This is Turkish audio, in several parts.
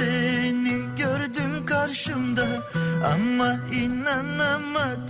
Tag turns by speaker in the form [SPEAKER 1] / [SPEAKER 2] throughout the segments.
[SPEAKER 1] seni gördüm karşımda. Ama inanamadım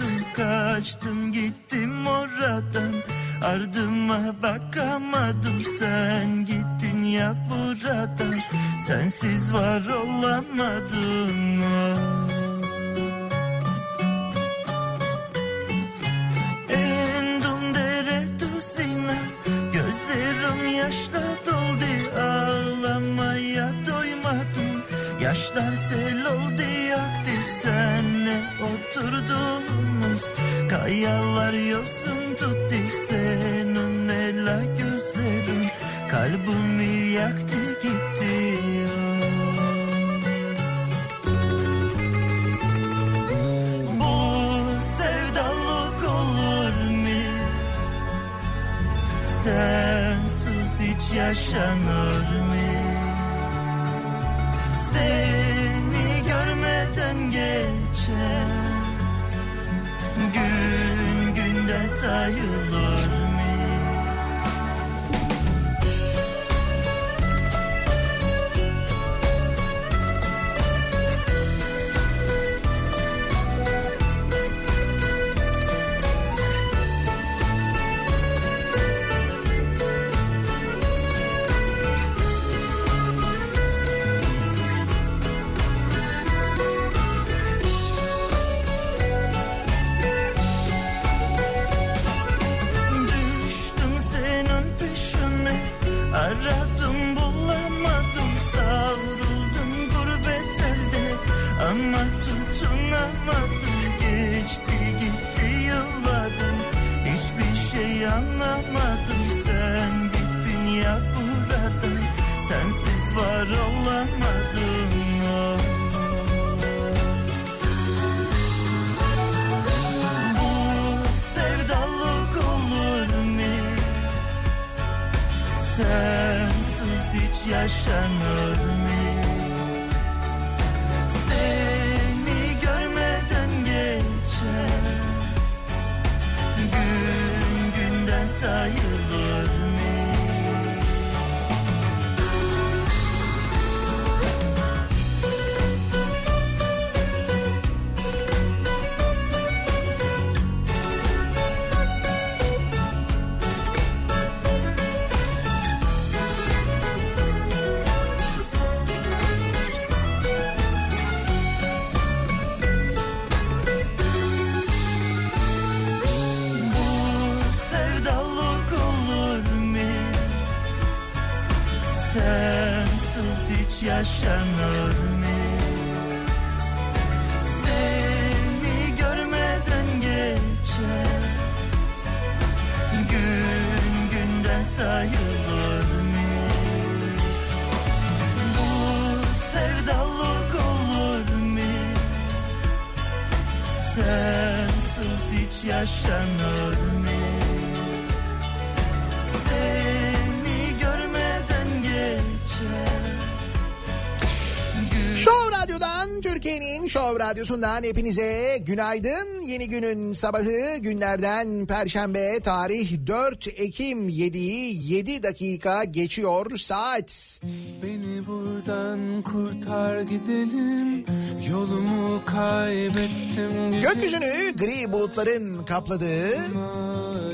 [SPEAKER 2] Radyosu'ndan hepinize günaydın. Yeni günün sabahı günlerden Perşembe tarih 4 Ekim 7'yi 7 dakika geçiyor saat.
[SPEAKER 3] Beni buradan kurtar gidelim Yolumu kaybettim
[SPEAKER 2] Gökyüzünü gri bulutların kapladığı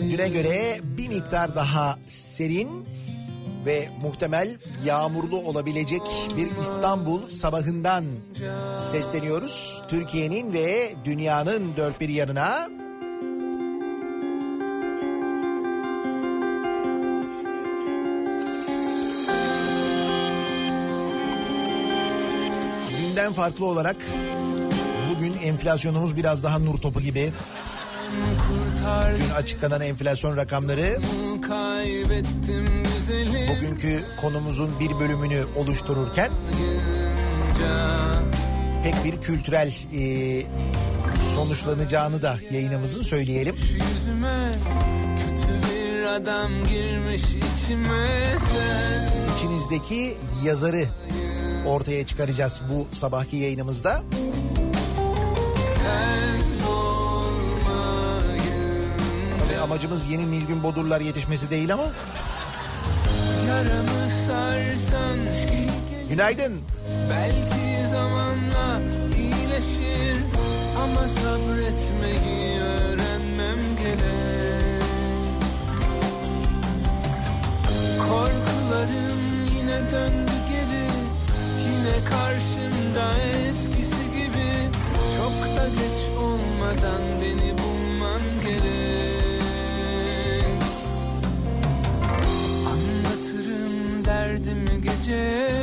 [SPEAKER 2] güne göre bir miktar daha serin ve muhtemel yağmurlu olabilecek bir İstanbul sabahından sesleniyoruz. Türkiye'nin ve dünyanın dört bir yanına. Günden farklı olarak bugün enflasyonumuz biraz daha nur topu gibi. Dün açıklanan enflasyon rakamları bugünkü konumuzun bir bölümünü oluştururken pek bir kültürel e, sonuçlanacağını da yayınımızın söyleyelim. İçinizdeki yazarı ortaya çıkaracağız bu sabahki yayınımızda. Amacımız yeni Nilgün Bodurlar yetişmesi değil ama
[SPEAKER 3] sarsan
[SPEAKER 2] Günaydın.
[SPEAKER 3] Belki zamanla iyileşir ama sabretmeyi öğrenmem gerek. Korkularım yine döndü geri, yine karşımda eskisi gibi. Çok da geç olmadan beni bulman gerek.
[SPEAKER 2] 些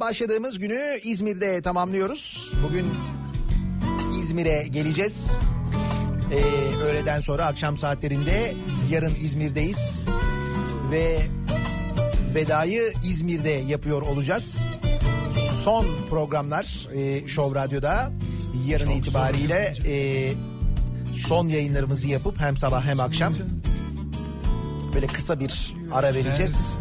[SPEAKER 2] Başladığımız günü İzmir'de tamamlıyoruz. Bugün İzmir'e geleceğiz. Ee, öğleden sonra akşam saatlerinde yarın İzmir'deyiz. Ve vedayı İzmir'de yapıyor olacağız. Son programlar e, Show Radyo'da yarın itibariyle e, son yayınlarımızı yapıp hem sabah hem akşam böyle kısa bir ara vereceğiz.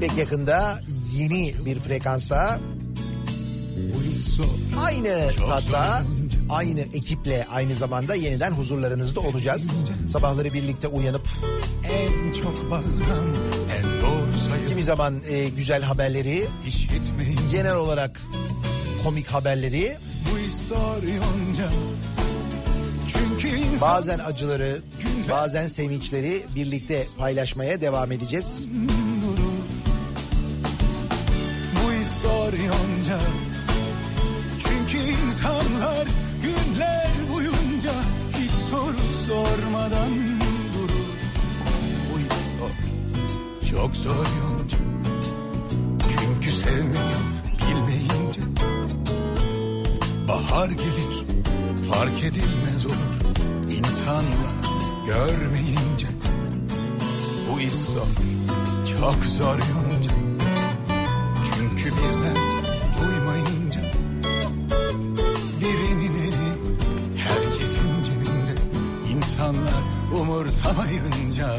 [SPEAKER 2] Pek yakında yeni bir frekansta aynı tatta aynı ekiple aynı zamanda yeniden huzurlarınızda olacağız. Sabahları birlikte uyanıp
[SPEAKER 4] En çok bağıran En doğru sayı
[SPEAKER 2] kimi zaman e, güzel haberleri, genel olarak komik haberleri, bazen acıları, bazen sevinçleri birlikte paylaşmaya devam edeceğiz.
[SPEAKER 4] Soruyorca Çünkü insanlar günler boyunca Hiç soru sormadan durur. Bu iş zor Çok zor yonca. Çünkü sevmeyi bilmeyince. Bahar gelir fark edilmez olur. İnsanlar görmeyince. Bu iş zor çok zor yonca. Çünkü bizden umursamayınca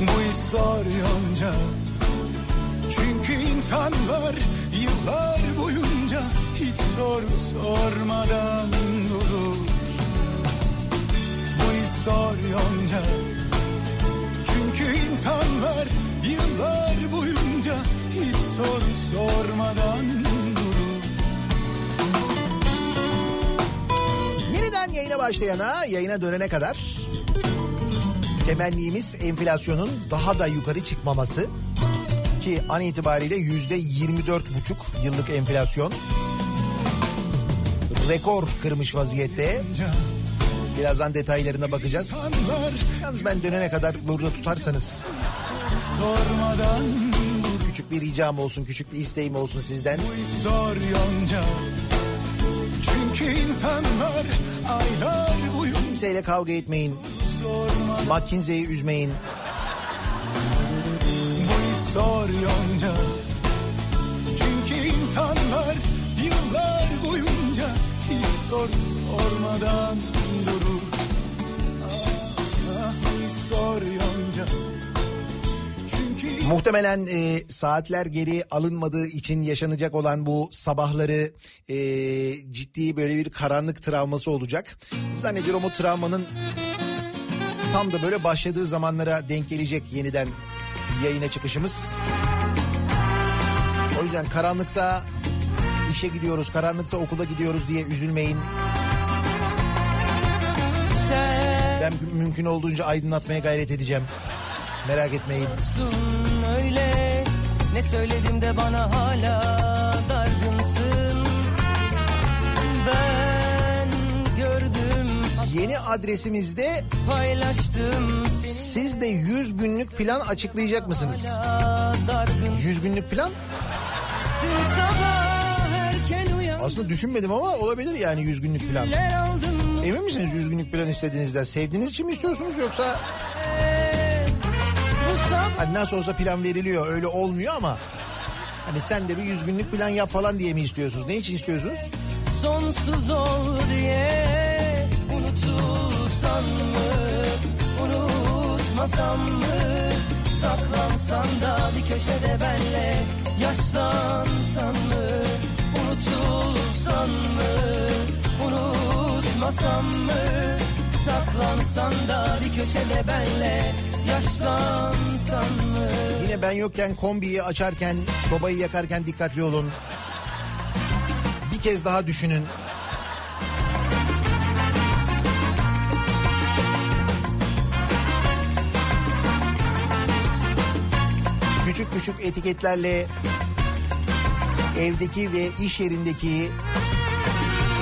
[SPEAKER 4] Bu zor yonca çünkü insanlar yıllar boyunca hiç soru sormadan durur. Bu zor yonca. Çünkü insanlar yıllar boyunca hiç soru sormadan durur.
[SPEAKER 2] Yeniden yayına başlayana, yayına dönene kadar temennimiz enflasyonun daha da yukarı çıkmaması ki an itibariyle yüzde 24 buçuk yıllık enflasyon rekor kırmış vaziyette. Birazdan detaylarına bakacağız. Yalnız ben dönene kadar burada tutarsanız küçük bir ricam olsun, küçük bir isteğim olsun sizden.
[SPEAKER 4] Çünkü insanlar aylar boyunca
[SPEAKER 2] Kimseyle kavga etmeyin, McKinsey'i üzmeyin.
[SPEAKER 4] Bu zor yonca Çünkü insanlar yıllar boyunca Hiç soru sormadan durur Ah, ah, yonca
[SPEAKER 2] Muhtemelen e, saatler geri alınmadığı için yaşanacak olan bu sabahları e, ciddi böyle bir karanlık travması olacak. Zannediyorum o travmanın tam da böyle başladığı zamanlara denk gelecek yeniden yayına çıkışımız. O yüzden karanlıkta işe gidiyoruz, karanlıkta okula gidiyoruz diye üzülmeyin. Ben mümkün olduğunca aydınlatmaya gayret edeceğim. Merak etmeyin.
[SPEAKER 5] Öyle Ne söyledim de bana hala dargınsın
[SPEAKER 2] Yeni adresimizde
[SPEAKER 5] paylaştım
[SPEAKER 2] siz de 100 günlük plan açıklayacak mısınız?
[SPEAKER 5] dargın
[SPEAKER 2] 100 günlük plan? Aslında düşünmedim ama olabilir yani 100 günlük plan. Emin misiniz 100 günlük plan istediğinizden? Sevdiğiniz için mi istiyorsunuz yoksa hani nasıl olsa plan veriliyor öyle olmuyor ama hani sen de bir 100 günlük plan yap falan diye mi istiyorsunuz? Ne için istiyorsunuz?
[SPEAKER 5] sonsuz ol diye Unutulsan mı? Unutmasam mı? Saklansan da bir köşede benle Yaşlansan mı? Unutulsan mı? Unutmasam mı? Saklansan da bir köşede benle Yaşlansan mı?
[SPEAKER 2] Yine ben yokken kombiyi açarken, sobayı yakarken dikkatli olun. Bir kez daha düşünün. Küçük küçük etiketlerle evdeki ve iş yerindeki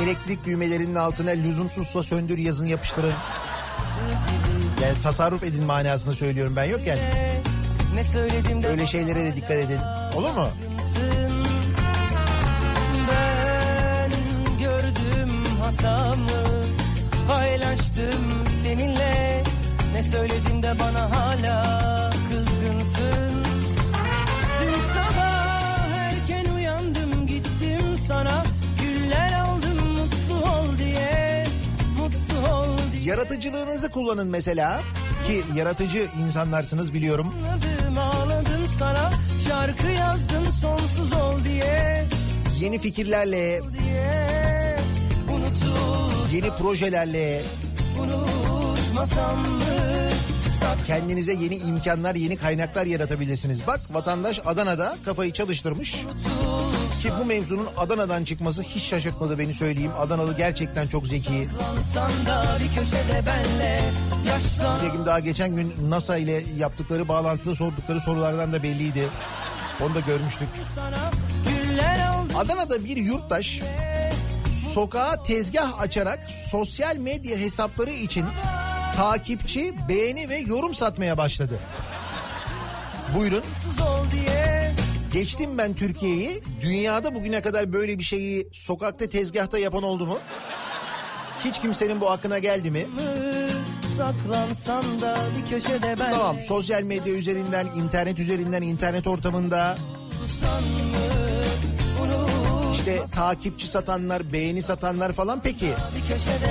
[SPEAKER 2] elektrik düğmelerinin altına lüzumsuzsa söndür yazın yapıştırın. Yani tasarruf edin manasında söylüyorum ben
[SPEAKER 5] söyledim de
[SPEAKER 2] Öyle şeylere de dikkat edin. Olur mu? Yaratıcılığınızı kullanın mesela. Ki yaratıcı insanlarsınız biliyorum.
[SPEAKER 5] Ağladım ağladım sana Şarkı yazdım sonsuz ol diye
[SPEAKER 2] Yeni fikirlerle,
[SPEAKER 5] diye
[SPEAKER 2] yeni projelerle,
[SPEAKER 5] unutmasam mı
[SPEAKER 2] kendinize yeni imkanlar, yeni kaynaklar yaratabilirsiniz. Bak vatandaş Adana'da kafayı çalıştırmış. Ki bu mevzunun Adana'dan çıkması hiç şaşırtmadı beni söyleyeyim. Adanalı gerçekten çok zeki. Nitekim daha geçen gün NASA ile yaptıkları bağlantıda sordukları sorulardan da belliydi. Onu da görmüştük. Adana'da bir yurttaş sokağa tezgah açarak sosyal medya hesapları için takipçi, beğeni ve yorum satmaya başladı. Buyurun. Geçtim ben Türkiye'yi. Dünyada bugüne kadar böyle bir şeyi sokakta tezgahta yapan oldu mu? Hiç kimsenin bu aklına geldi mi?
[SPEAKER 5] saklansan da bir köşede ben
[SPEAKER 2] Tamam sosyal medya üzerinden, internet üzerinden, internet ortamında işte takipçi satanlar, beğeni satanlar falan peki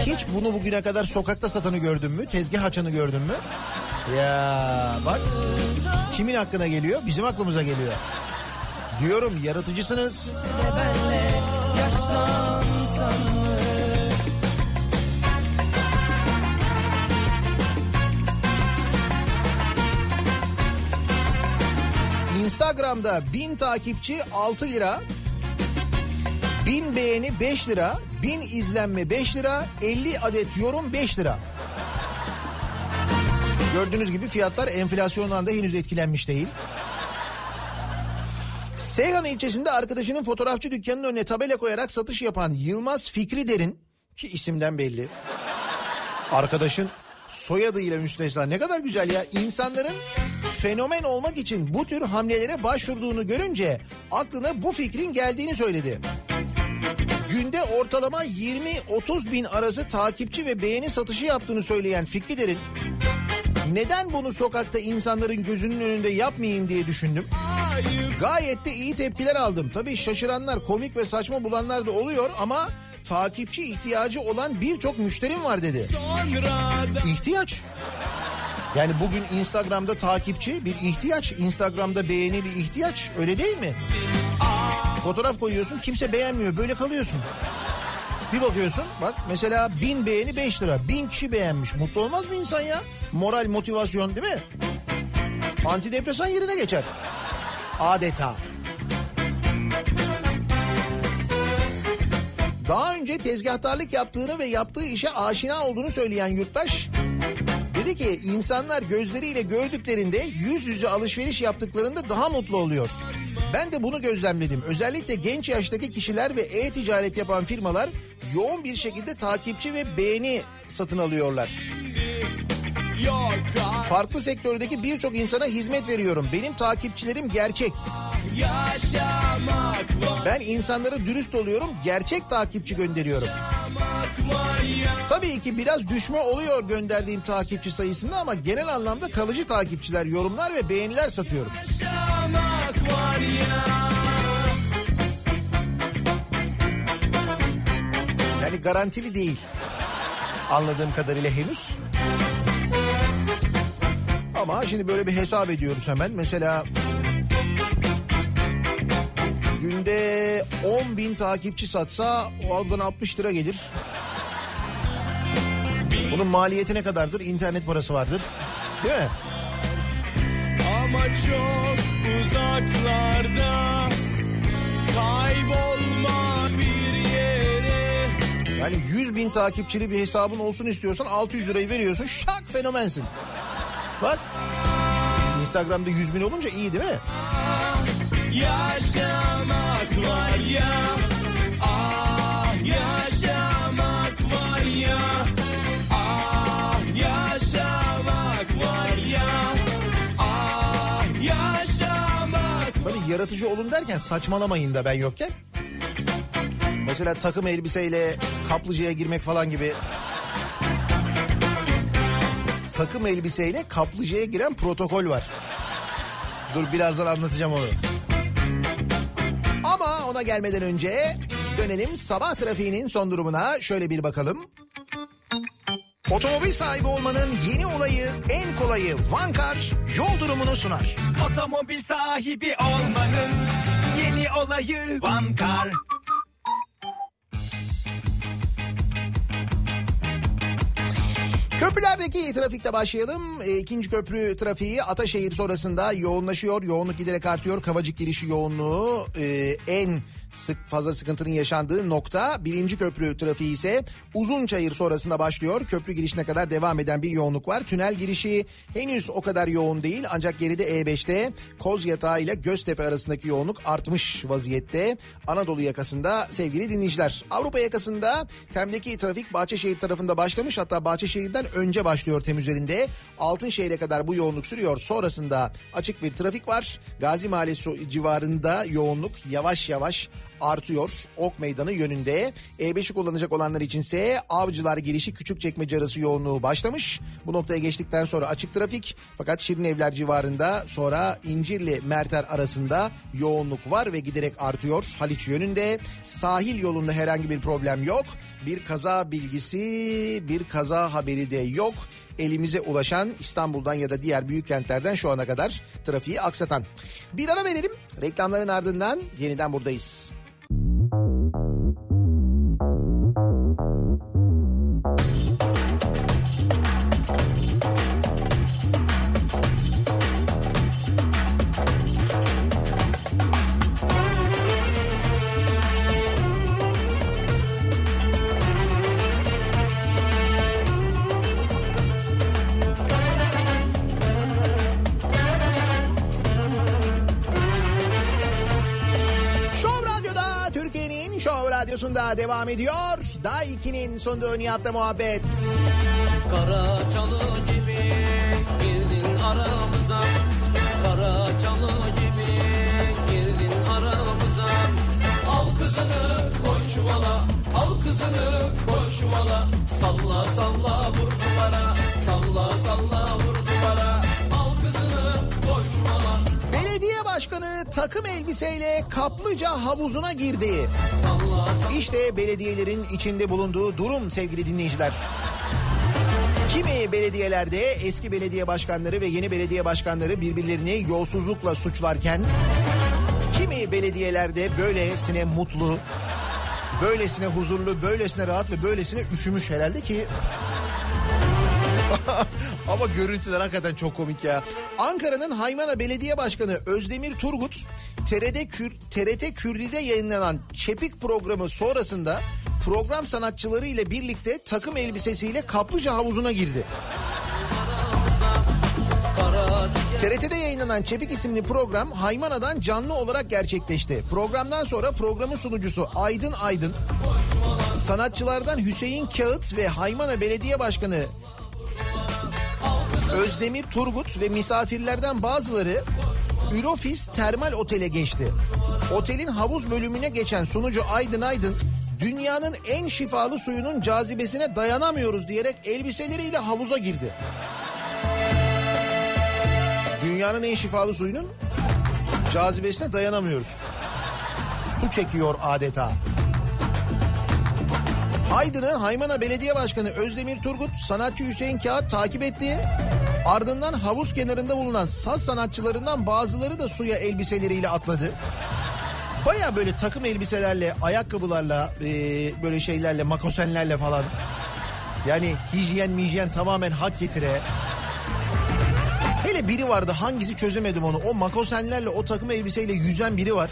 [SPEAKER 2] hiç bunu bugüne kadar sokakta satanı gördün mü? Tezgah açanı gördün mü? Ya bak kimin aklına geliyor? Bizim aklımıza geliyor. Diyorum yaratıcısınız. Instagram'da 1000 takipçi 6 lira. 1000 beğeni 5 lira. 1000 izlenme 5 lira. 50 adet yorum 5 lira. Gördüğünüz gibi fiyatlar enflasyondan da henüz etkilenmiş değil. Seyhan ilçesinde arkadaşının fotoğrafçı dükkanının önüne tabela koyarak satış yapan Yılmaz Fikri Derin ki isimden belli. Arkadaşın soyadıyla müstesna ne kadar güzel ya. İnsanların fenomen olmak için bu tür hamlelere başvurduğunu görünce aklına bu fikrin geldiğini söyledi. Günde ortalama 20-30 bin arası takipçi ve beğeni satışı yaptığını söyleyen Fikri Derin neden bunu sokakta insanların gözünün önünde yapmayayım diye düşündüm. Gayet de iyi tepkiler aldım. Tabii şaşıranlar, komik ve saçma bulanlar da oluyor ama takipçi ihtiyacı olan birçok müşterim var dedi. İhtiyaç. Yani bugün Instagram'da takipçi bir ihtiyaç, Instagram'da beğeni bir ihtiyaç öyle değil mi? Fotoğraf koyuyorsun kimse beğenmiyor böyle kalıyorsun. Bir bakıyorsun bak mesela bin beğeni 5 lira. Bin kişi beğenmiş. Mutlu olmaz mı insan ya? Moral motivasyon değil mi? Antidepresan yerine geçer. Adeta. Daha önce tezgahtarlık yaptığını ve yaptığı işe aşina olduğunu söyleyen yurttaş dedi ki insanlar gözleriyle gördüklerinde yüz yüze alışveriş yaptıklarında daha mutlu oluyor. Ben de bunu gözlemledim. Özellikle genç yaştaki kişiler ve e-ticaret yapan firmalar yoğun bir şekilde takipçi ve beğeni satın alıyorlar. Farklı sektördeki birçok insana hizmet veriyorum. Benim takipçilerim gerçek. Ben insanlara dürüst oluyorum. Gerçek takipçi gönderiyorum. Tabii ki biraz düşme oluyor gönderdiğim takipçi sayısında ama genel anlamda kalıcı takipçiler, yorumlar ve beğeniler satıyorum. Yani garantili değil. Anladığım kadarıyla henüz. Ama şimdi böyle bir hesap ediyoruz hemen. Mesela günde 10 bin takipçi satsa oradan 60 lira gelir. Bunun maliyeti ne kadardır? İnternet parası vardır. Değil mi?
[SPEAKER 3] Ama çok uzaklarda Kaybolma bir yere
[SPEAKER 2] Yani 100 bin takipçili bir hesabın olsun istiyorsan 600 lirayı veriyorsun şak fenomensin. Bak Instagram'da 100 bin olunca iyi değil mi?
[SPEAKER 3] Yaşamak var ya Ah yaşamak var ya Ah yaşamak var ya Ah yaşamak
[SPEAKER 2] Böyle yaratıcı olun derken saçmalamayın da ben yokken. Mesela takım elbiseyle kaplıcaya girmek falan gibi. Takım elbiseyle kaplıcaya giren protokol var. Dur birazdan anlatacağım onu. Ona gelmeden önce dönelim sabah trafiğinin son durumuna şöyle bir bakalım. Otomobil sahibi olmanın yeni olayı, en kolayı Vankar yol durumunu sunar.
[SPEAKER 3] Otomobil sahibi olmanın yeni olayı Vankar
[SPEAKER 2] Köprülerdeki trafikte başlayalım. E, ikinci köprü trafiği Ataşehir sonrasında yoğunlaşıyor. Yoğunluk giderek artıyor. Kavacık girişi yoğunluğu e, en sık fazla sıkıntının yaşandığı nokta. Birinci köprü trafiği ise Uzunçayır sonrasında başlıyor. Köprü girişine kadar devam eden bir yoğunluk var. Tünel girişi henüz o kadar yoğun değil. Ancak geride E5'te Kozyatağı ile Göztepe arasındaki yoğunluk artmış vaziyette. Anadolu yakasında sevgili dinleyiciler. Avrupa yakasında Tem'deki trafik Bahçeşehir tarafında başlamış. Hatta Bahçeşehir'den önce başlıyor Tem üzerinde. Altınşehir'e kadar bu yoğunluk sürüyor. Sonrasında açık bir trafik var. Gazi Mahallesi civarında yoğunluk yavaş yavaş artıyor. Ok Meydanı yönünde. E5'i kullanacak olanlar içinse Avcılar girişi Küçükçekmece arası yoğunluğu başlamış. Bu noktaya geçtikten sonra açık trafik. Fakat Şirin Evler civarında sonra İncirli Merter arasında yoğunluk var ve giderek artıyor. Haliç yönünde sahil yolunda herhangi bir problem yok. Bir kaza bilgisi, bir kaza haberi de yok elimize ulaşan İstanbul'dan ya da diğer büyük kentlerden şu ana kadar trafiği aksatan. Bir ara verelim. Reklamların ardından yeniden buradayız. Radyosu'nda devam ediyor. Daha 2'nin sonunda Nihat'la muhabbet.
[SPEAKER 6] Kara çalı gibi girdin aramıza. Kara çalı gibi girdin aramıza. Al kızını koy çuvala Al kızını koy çuvala. Salla salla vur duvara Salla salla vur
[SPEAKER 2] Belediye başkanı takım elbiseyle kaplıca havuzuna girdi. İşte belediyelerin içinde bulunduğu durum sevgili dinleyiciler. Kimi belediyelerde eski belediye başkanları ve yeni belediye başkanları birbirlerini yolsuzlukla suçlarken kimi belediyelerde böylesine mutlu, böylesine huzurlu, böylesine rahat ve böylesine üşümüş herhalde ki ama görüntüler hakikaten çok komik ya. Ankara'nın Haymana Belediye Başkanı Özdemir Turgut TRT, Kür, TRT Kürdi'de yayınlanan Çepik programı sonrasında program sanatçıları ile birlikte takım elbisesiyle kaplıca havuzuna girdi. TRT'de yayınlanan Çepik isimli program Haymana'dan canlı olarak gerçekleşti. Programdan sonra programın sunucusu Aydın Aydın, sanatçılardan Hüseyin Kağıt ve Haymana Belediye Başkanı Özdemir Turgut ve misafirlerden bazıları Ürofis Termal Otel'e geçti. Otelin havuz bölümüne geçen sunucu Aydın Aydın dünyanın en şifalı suyunun cazibesine dayanamıyoruz diyerek elbiseleriyle havuza girdi. Dünyanın en şifalı suyunun cazibesine dayanamıyoruz. Su çekiyor adeta. Aydın'ı Haymana Belediye Başkanı Özdemir Turgut, sanatçı Hüseyin Kağıt takip etti. Ardından havuz kenarında bulunan saz sanatçılarından bazıları da suya elbiseleriyle atladı. Baya böyle takım elbiselerle, ayakkabılarla, e, böyle şeylerle, makosenlerle falan. Yani hijyen mijyen tamamen hak getire. Hele biri vardı hangisi çözemedim onu. O makosenlerle o takım elbiseyle yüzen biri var.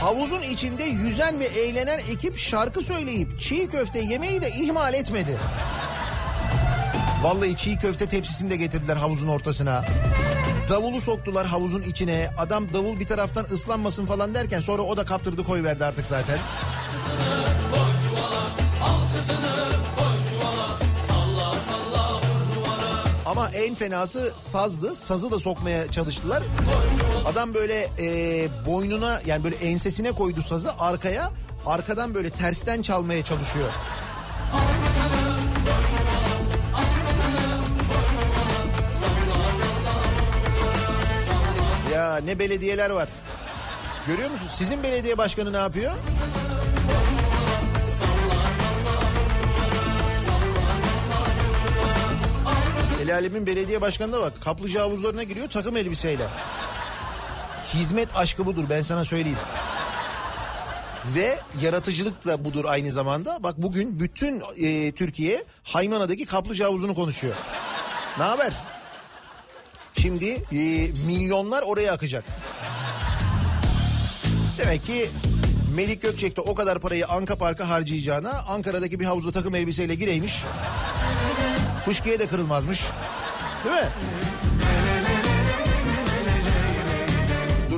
[SPEAKER 2] Havuzun içinde yüzen ve eğlenen ekip şarkı söyleyip çiğ köfte yemeyi de ihmal etmedi. Vallahi çiğ köfte tepsisini de getirdiler havuzun ortasına. Davulu soktular havuzun içine. Adam davul bir taraftan ıslanmasın falan derken sonra o da kaptırdı koyverdi artık zaten. Ama en fenası sazdı. Sazı da sokmaya çalıştılar. Adam böyle e, boynuna yani böyle ensesine koydu sazı arkaya. Arkadan böyle tersten çalmaya çalışıyor. Ya ne belediyeler var. Görüyor musun? Sizin belediye başkanı ne yapıyor? El belediye başkanına bak. Kaplıca havuzlarına giriyor takım elbiseyle. Hizmet aşkı budur ben sana söyleyeyim. Ve yaratıcılık da budur aynı zamanda. Bak bugün bütün e, Türkiye Haymana'daki kaplıca havuzunu konuşuyor. Ne haber? Şimdi e, milyonlar oraya akacak. Demek ki Melik Gökçek de o kadar parayı Anka Park'a harcayacağına Ankara'daki bir havuza takım elbiseyle gireymiş. Fışkıya da kırılmazmış. Değil mi?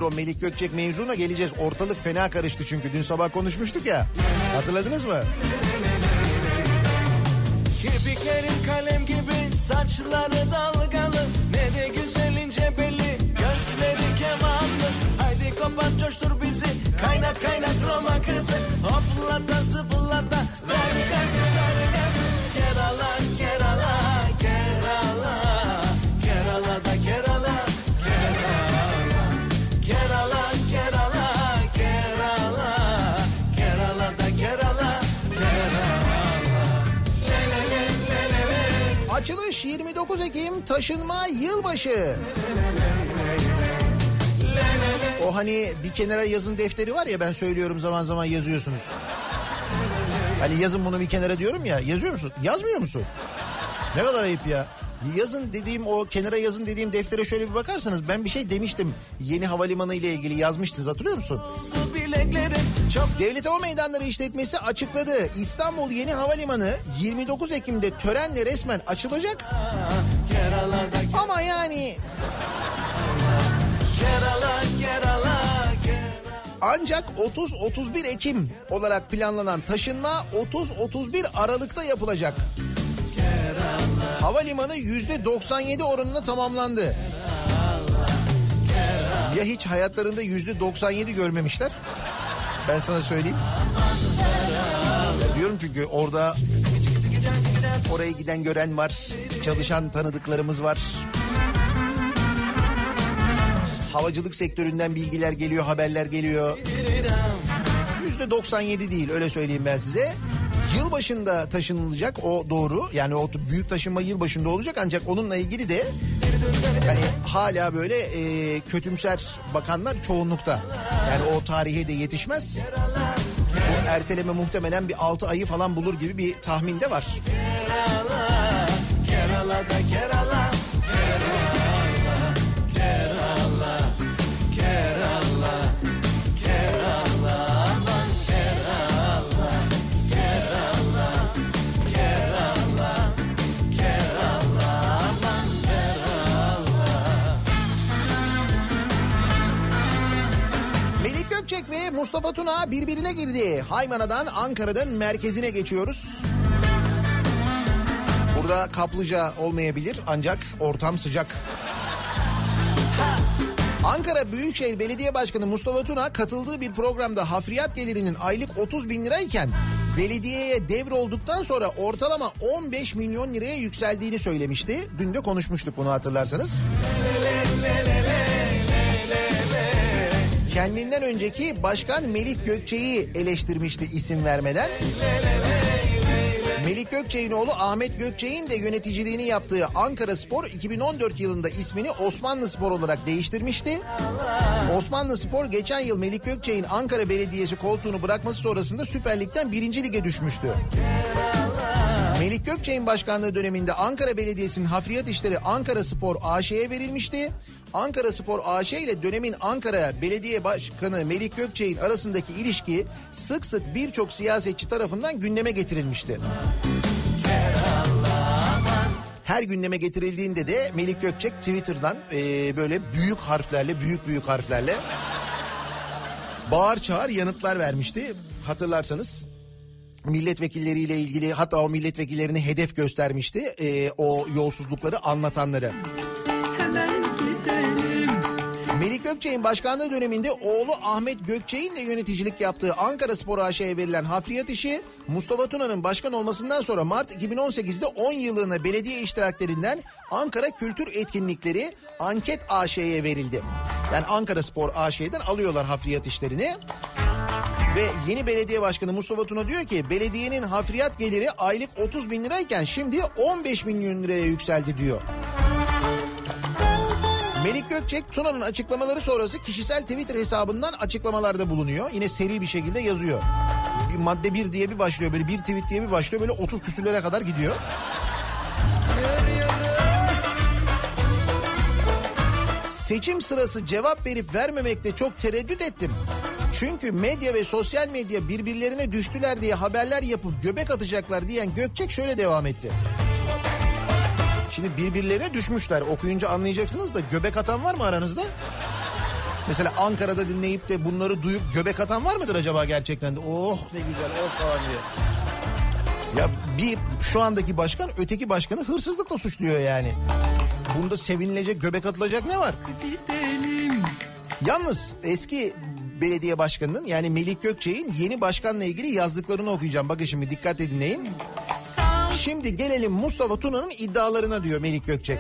[SPEAKER 2] O Melik Gökçek mevzuna geleceğiz. Ortalık fena karıştı çünkü. Dün sabah konuşmuştuk ya. Hatırladınız mı?
[SPEAKER 3] Kirpiklerin kalem gibi saçları dalgalı Ne de güzel ince belli gözleri kemanlı Haydi kopat coştur bizi kaynat kaynat Roma kızı Hoplata zıplata ver gazı
[SPEAKER 2] 29 Ekim taşınma yılbaşı. O hani bir kenara yazın defteri var ya ben söylüyorum zaman zaman yazıyorsunuz. Hani yazın bunu bir kenara diyorum ya yazıyor musun? Yazmıyor musun? Ne kadar ayıp ya. Yazın dediğim o kenara yazın dediğim deftere şöyle bir bakarsanız ben bir şey demiştim. Yeni havalimanı ile ilgili yazmıştınız hatırlıyor musun? Devlet Hava Meydanları İşletmesi açıkladı. İstanbul Yeni Havalimanı 29 Ekim'de törenle resmen açılacak. Ama yani ancak 30-31 Ekim olarak planlanan taşınma 30-31 Aralık'ta yapılacak. Havalimanı %97 oranına tamamlandı. Ya hiç hayatlarında %97 görmemişler. Ben sana söyleyeyim. Ya diyorum çünkü orada oraya giden gören var. Çalışan tanıdıklarımız var. Havacılık sektöründen bilgiler geliyor, haberler geliyor. Yüzde 97 değil öyle söyleyeyim ben size. Yılbaşında taşınılacak o doğru. Yani o büyük taşınma yılbaşında olacak ancak onunla ilgili de yani hala böyle e, kötümser bakanlar çoğunlukta. Yani o tarihe de yetişmez. Bu erteleme muhtemelen bir 6 ayı falan bulur gibi bir tahmin de var.
[SPEAKER 3] Kerala'da Kerala Kerala
[SPEAKER 2] Gökçek ve Mustafa Tuna birbirine girdi. Haymana'dan Ankara'dan merkezine geçiyoruz. Burada kaplıca olmayabilir ancak ortam sıcak. Ankara Büyükşehir Belediye Başkanı Mustafa Tuna katıldığı bir programda hafriyat gelirinin aylık 30 bin lirayken belediyeye devrolduktan sonra ortalama 15 milyon liraya yükseldiğini söylemişti. Dün de konuşmuştuk bunu hatırlarsanız. Kendinden önceki Başkan Melik Gökçe'yi eleştirmişti isim vermeden. Melik Gökçe'nin oğlu Ahmet Gökçe'nin de yöneticiliğini yaptığı Ankara Spor 2014 yılında ismini Osmanlı Spor olarak değiştirmişti. Osmanlı Spor geçen yıl Melik Gökçe'nin Ankara Belediyesi koltuğunu bırakması sonrasında Süper Lig'den 1. Lig'e düşmüştü. Melik Gökçe'nin başkanlığı döneminde Ankara Belediyesi'nin hafriyat işleri Ankara Spor AŞ'ye verilmişti. Ankara Spor AŞ ile dönemin Ankara Belediye Başkanı Melik Gökçe'nin arasındaki ilişki sık sık birçok siyasetçi tarafından gündeme getirilmişti. Her gündeme getirildiğinde de Melik Gökçek Twitter'dan eee, böyle büyük harflerle, büyük büyük harflerle bağır çağır yanıtlar vermişti. Hatırlarsanız milletvekilleriyle ilgili hatta o milletvekillerini hedef göstermişti eee, o yolsuzlukları anlatanları. Melik Gökçek'in başkanlığı döneminde oğlu Ahmet Gökçek'in de yöneticilik yaptığı Ankara Spor AŞ'ye verilen hafriyat işi Mustafa Tuna'nın başkan olmasından sonra Mart 2018'de 10 yıllığına belediye iştiraklerinden Ankara Kültür Etkinlikleri Anket AŞ'ye verildi. Yani Ankara Spor AŞ'den alıyorlar hafriyat işlerini. Ve yeni belediye başkanı Mustafa Tuna diyor ki belediyenin hafriyat geliri aylık 30 bin lirayken şimdi 15 milyon liraya yükseldi diyor. Melik Gökçek Tuna'nın açıklamaları sonrası kişisel Twitter hesabından açıklamalarda bulunuyor. Yine seri bir şekilde yazıyor. Bir madde bir diye bir başlıyor böyle bir tweet diye bir başlıyor böyle 30 küsürlere kadar gidiyor. Seçim sırası cevap verip vermemekte çok tereddüt ettim. Çünkü medya ve sosyal medya birbirlerine düştüler diye haberler yapıp göbek atacaklar diyen Gökçek şöyle devam etti. Şimdi birbirlerine düşmüşler. Okuyunca anlayacaksınız da göbek atan var mı aranızda? Mesela Ankara'da dinleyip de bunları duyup göbek atan var mıdır acaba gerçekten de? Oh ne güzel oh falan diye. Ya bir şu andaki başkan öteki başkanı hırsızlıkla suçluyor yani. Bunda sevinilecek göbek atılacak ne var? Yalnız eski belediye başkanının yani Melik Gökçek'in yeni başkanla ilgili yazdıklarını okuyacağım. Bakın şimdi dikkatle dinleyin. Şimdi gelelim Mustafa Tuna'nın iddialarına diyor Melik Gökçek.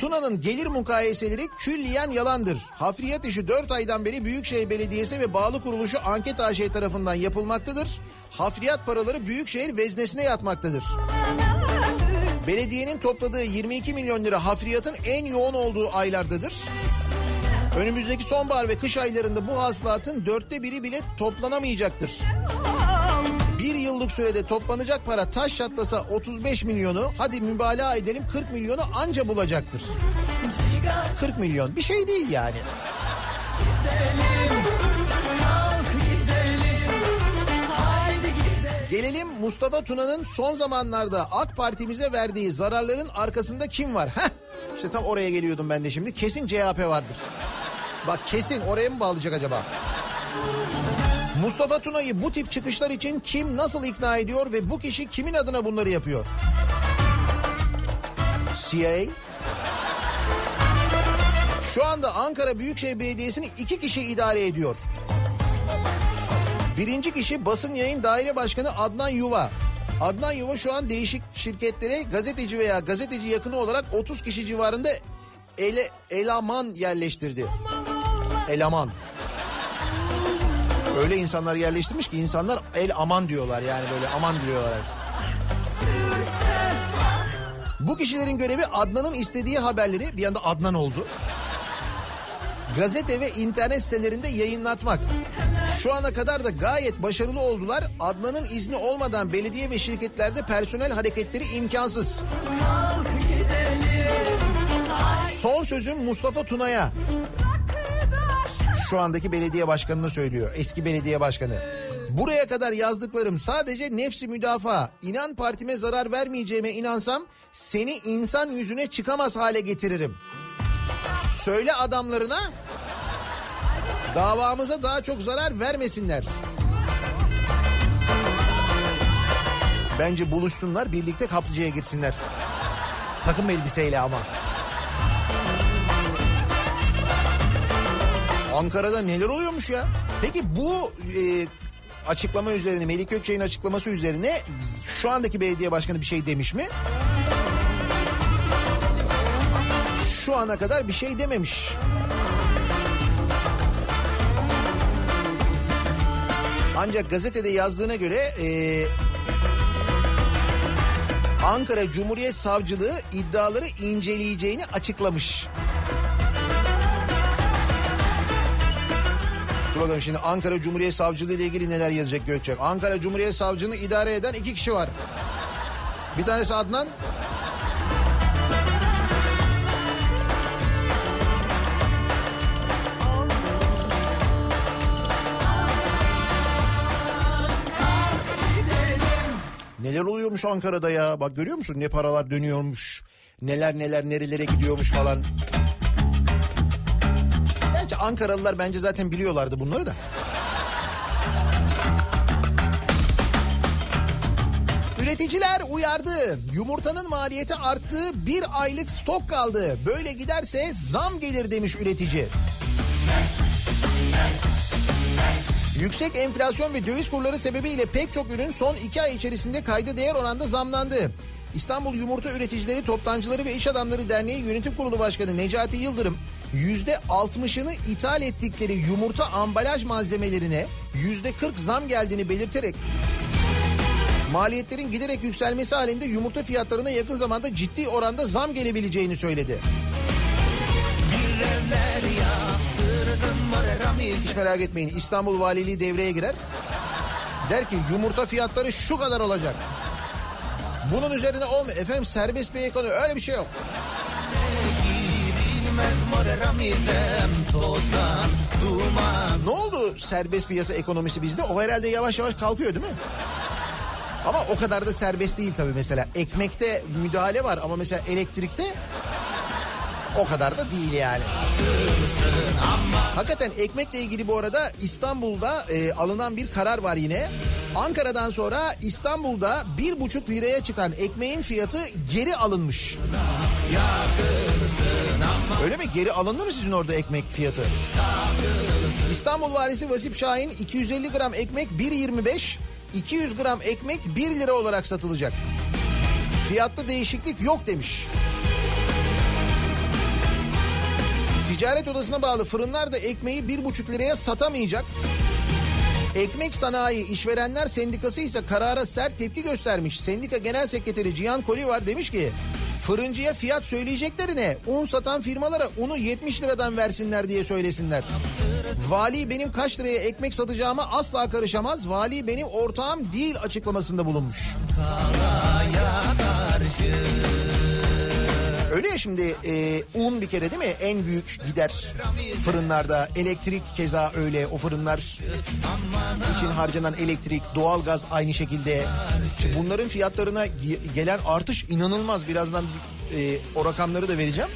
[SPEAKER 2] Tuna'nın gelir mukayeseleri külliyen yalandır. Hafriyat işi 4 aydan beri Büyükşehir Belediyesi ve bağlı kuruluşu Anket AŞ tarafından yapılmaktadır. Hafriyat paraları Büyükşehir veznesine yatmaktadır. Belediyenin topladığı 22 milyon lira hafriyatın en yoğun olduğu aylardadır. Önümüzdeki sonbahar ve kış aylarında bu hasılatın dörtte biri bile toplanamayacaktır. Bir yıllık sürede toplanacak para taş çatlasa 35 milyonu hadi mübalağa edelim 40 milyonu anca bulacaktır. 40 milyon bir şey değil yani. Gelelim Mustafa Tuna'nın son zamanlarda AK Parti'mize verdiği zararların arkasında kim var? Heh, işte tam oraya geliyordum ben de şimdi. Kesin CHP vardır. Bak kesin oraya mı bağlayacak acaba? Mustafa Tuna'yı bu tip çıkışlar için kim nasıl ikna ediyor ve bu kişi kimin adına bunları yapıyor? CIA şu anda Ankara Büyükşehir Belediyesi'ni iki kişi idare ediyor. Birinci kişi basın yayın daire başkanı Adnan Yuva. Adnan Yuva şu an değişik şirketlere gazeteci veya gazeteci yakını olarak 30 kişi civarında ele, eleman yerleştirdi. Eleman. Öyle insanlar yerleştirmiş ki insanlar el aman diyorlar yani böyle aman diyorlar. Bu kişilerin görevi Adnan'ın istediği haberleri bir anda Adnan oldu. Gazete ve internet sitelerinde yayınlatmak. Şu ana kadar da gayet başarılı oldular. Adnan'ın izni olmadan belediye ve şirketlerde personel hareketleri imkansız. Son sözüm Mustafa Tuna'ya. Şu andaki belediye başkanını söylüyor. Eski belediye başkanı. Buraya kadar yazdıklarım sadece nefsi müdafaa. İnan partime zarar vermeyeceğime inansam seni insan yüzüne çıkamaz hale getiririm. Söyle adamlarına davamıza daha çok zarar vermesinler. Bence buluşsunlar birlikte kaplıcaya girsinler. Takım elbiseyle ama. Ankara'da neler oluyormuş ya? Peki bu e, açıklama üzerine Melik Gökçe'nin açıklaması üzerine şu andaki belediye başkanı bir şey demiş mi? Şu ana kadar bir şey dememiş. Ancak gazetede yazdığına göre e, Ankara Cumhuriyet Savcılığı iddiaları inceleyeceğini açıklamış. Bakalım şimdi Ankara Cumhuriyet Savcılığı ile ilgili neler yazacak Gökçek. Ankara Cumhuriyet Savcılığını idare eden iki kişi var. Bir tanesi Adnan. Neler oluyormuş Ankara'da ya? Bak görüyor musun ne paralar dönüyormuş. Neler neler nerelere gidiyormuş falan. Ankaralılar bence zaten biliyorlardı bunları da. Üreticiler uyardı. Yumurtanın maliyeti arttı. Bir aylık stok kaldı. Böyle giderse zam gelir demiş üretici. Yüksek enflasyon ve döviz kurları sebebiyle pek çok ürün son iki ay içerisinde kayda değer oranda zamlandı. İstanbul Yumurta Üreticileri Toptancıları ve İş Adamları Derneği Yönetim Kurulu Başkanı Necati Yıldırım yüzde 60'ını ithal ettikleri yumurta ambalaj malzemelerine yüzde 40 zam geldiğini belirterek maliyetlerin giderek yükselmesi halinde yumurta fiyatlarına yakın zamanda ciddi oranda zam gelebileceğini söyledi. Hiç merak etmeyin İstanbul Valiliği devreye girer. Der ki yumurta fiyatları şu kadar olacak. Bunun üzerine olmuyor. Efendim serbest bir ekonomi öyle bir şey yok. Ne oldu serbest piyasa ekonomisi bizde? O herhalde yavaş yavaş kalkıyor değil mi? Ama o kadar da serbest değil tabii mesela. Ekmekte müdahale var ama mesela elektrikte o kadar da değil yani. Hakikaten ekmekle ilgili bu arada İstanbul'da e, alınan bir karar var yine. Ankara'dan sonra İstanbul'da bir buçuk liraya çıkan ekmeğin fiyatı geri alınmış. Öyle mi? Geri alındı mı sizin orada ekmek fiyatı? İstanbul Valisi Vasip Şahin 250 gram ekmek 1.25, 200 gram ekmek 1 lira olarak satılacak. Fiyatta değişiklik yok demiş. Ticaret odasına bağlı fırınlar da ekmeği bir buçuk liraya satamayacak. Ekmek Sanayi İşverenler Sendikası ise karara sert tepki göstermiş. Sendika Genel Sekreteri Cihan Koli var demiş ki fırıncıya fiyat söyleyeceklerine un satan firmalara unu 70 liradan versinler diye söylesinler. Vali benim kaç liraya ekmek satacağıma asla karışamaz. Vali benim ortağım değil açıklamasında bulunmuş. Öyle ya şimdi e, un bir kere değil mi en büyük gider fırınlarda elektrik keza öyle o fırınlar için harcanan elektrik doğalgaz aynı şekilde bunların fiyatlarına ge- gelen artış inanılmaz birazdan e, o rakamları da vereceğim.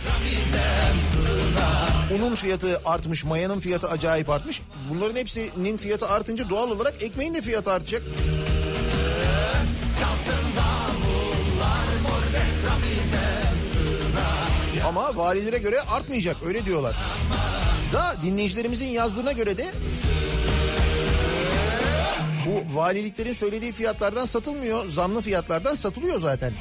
[SPEAKER 2] Unun fiyatı artmış, mayanın fiyatı acayip artmış. Bunların hepsinin fiyatı artınca doğal olarak ekmeğin de fiyatı artacak. Ama valilere göre artmayacak öyle diyorlar. Da dinleyicilerimizin yazdığına göre de bu valiliklerin söylediği fiyatlardan satılmıyor. Zamlı fiyatlardan satılıyor zaten.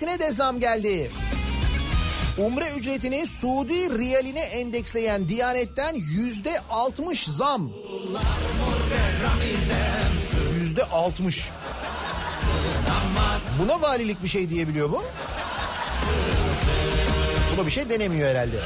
[SPEAKER 2] Ücretine de zam geldi. Umre ücretini Suudi riyaline endeksleyen Diyanet'ten yüzde 60 zam. Yüzde 60. Buna valilik bir şey diyebiliyor mu? Buna bir şey denemiyor herhalde.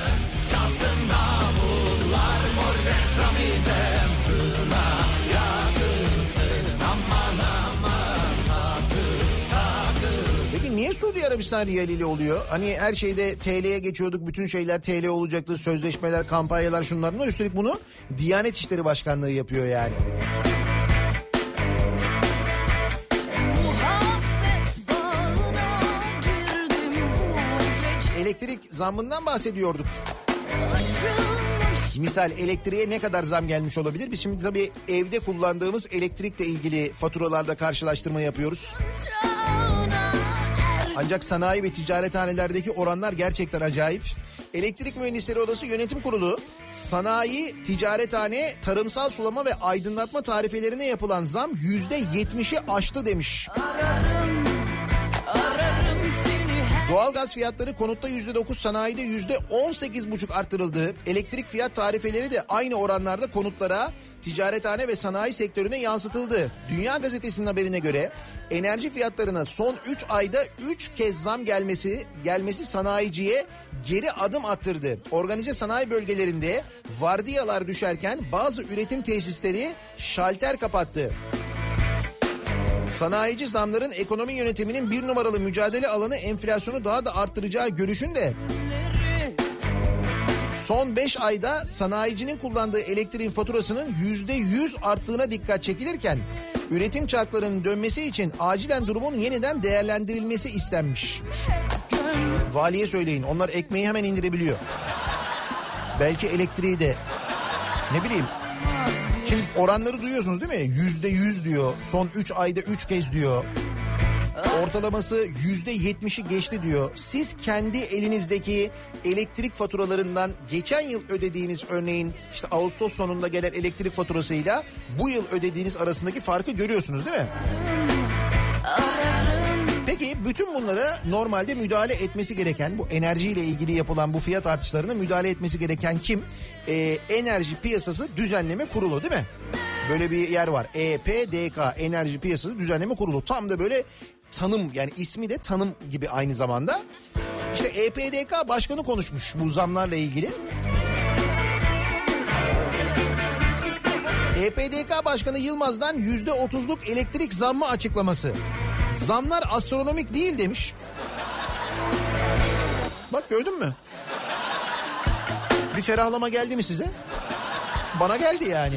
[SPEAKER 2] Peki niye Suudi Arabistan riyaliyle oluyor? Hani her şeyde TL'ye geçiyorduk. Bütün şeyler TL olacaktı. Sözleşmeler, kampanyalar şunlar. Üstelik bunu Diyanet İşleri Başkanlığı yapıyor yani. Elektrik zammından bahsediyorduk. Misal elektriğe ne kadar zam gelmiş olabilir? Biz şimdi tabii evde kullandığımız elektrikle ilgili faturalarda karşılaştırma yapıyoruz.
[SPEAKER 5] er
[SPEAKER 2] Ancak sanayi ve ticarethanelerdeki oranlar gerçekten acayip. Elektrik Mühendisleri Odası Yönetim Kurulu sanayi, ticarethane, tarımsal sulama ve aydınlatma tarifelerine yapılan zam yüzde yetmişi aştı demiş.
[SPEAKER 5] ararım
[SPEAKER 2] Doğalgaz fiyatları konutta yüzde dokuz, sanayide yüzde on sekiz buçuk arttırıldı. Elektrik fiyat tarifeleri de aynı oranlarda konutlara, ticarethane ve sanayi sektörüne yansıtıldı. Dünya Gazetesi'nin haberine göre enerji fiyatlarına son 3 ayda 3 kez zam gelmesi gelmesi sanayiciye geri adım attırdı. Organize sanayi bölgelerinde vardiyalar düşerken bazı üretim tesisleri şalter kapattı. Sanayici zamların ekonomi yönetiminin bir numaralı mücadele alanı enflasyonu daha da arttıracağı görüşünde son 5 ayda sanayicinin kullandığı elektriğin faturasının %100 arttığına dikkat çekilirken üretim çarklarının dönmesi için acilen durumun yeniden değerlendirilmesi istenmiş. Valiye söyleyin onlar ekmeği hemen indirebiliyor. Belki elektriği de ne bileyim Şimdi oranları duyuyorsunuz değil mi? Yüzde yüz diyor. Son 3 ayda 3 kez diyor. Ortalaması yüzde yetmişi geçti diyor. Siz kendi elinizdeki elektrik faturalarından geçen yıl ödediğiniz örneğin işte Ağustos sonunda gelen elektrik faturasıyla bu yıl ödediğiniz arasındaki farkı görüyorsunuz değil mi? Peki bütün bunlara normalde müdahale etmesi gereken bu enerjiyle ilgili yapılan bu fiyat artışlarına müdahale etmesi gereken kim? Ee, Enerji Piyasası Düzenleme Kurulu değil mi? Böyle bir yer var. EPDK Enerji Piyasası Düzenleme Kurulu. Tam da böyle tanım yani ismi de tanım gibi aynı zamanda. İşte EPDK başkanı konuşmuş bu zamlarla ilgili. EPDK Başkanı Yılmaz'dan yüzde otuzluk elektrik zammı açıklaması. Zamlar astronomik değil demiş. Bak gördün mü? Bir ferahlama geldi mi size? Bana geldi yani.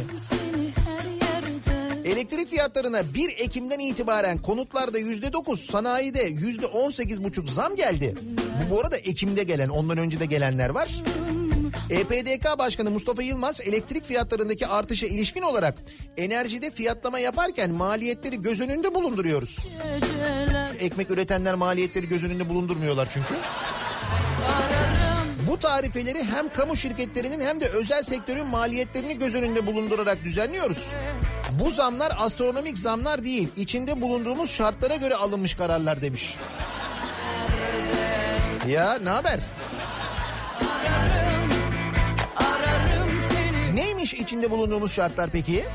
[SPEAKER 2] Elektrik fiyatlarına 1 Ekim'den itibaren konutlarda yüzde dokuz, sanayide yüzde on sekiz buçuk zam geldi. Bu, bu arada Ekim'de gelen, ondan önce de gelenler var. EPDK Başkanı Mustafa Yılmaz elektrik fiyatlarındaki artışa ilişkin olarak enerjide fiyatlama yaparken maliyetleri göz önünde bulunduruyoruz. Ekmek üretenler maliyetleri göz önünde bulundurmuyorlar çünkü. Bu tarifeleri hem kamu şirketlerinin hem de özel sektörün maliyetlerini göz önünde bulundurarak düzenliyoruz. Bu zamlar astronomik zamlar değil, içinde bulunduğumuz şartlara göre alınmış kararlar demiş. Ya ne haber? Neymiş içinde bulunduğumuz şartlar peki?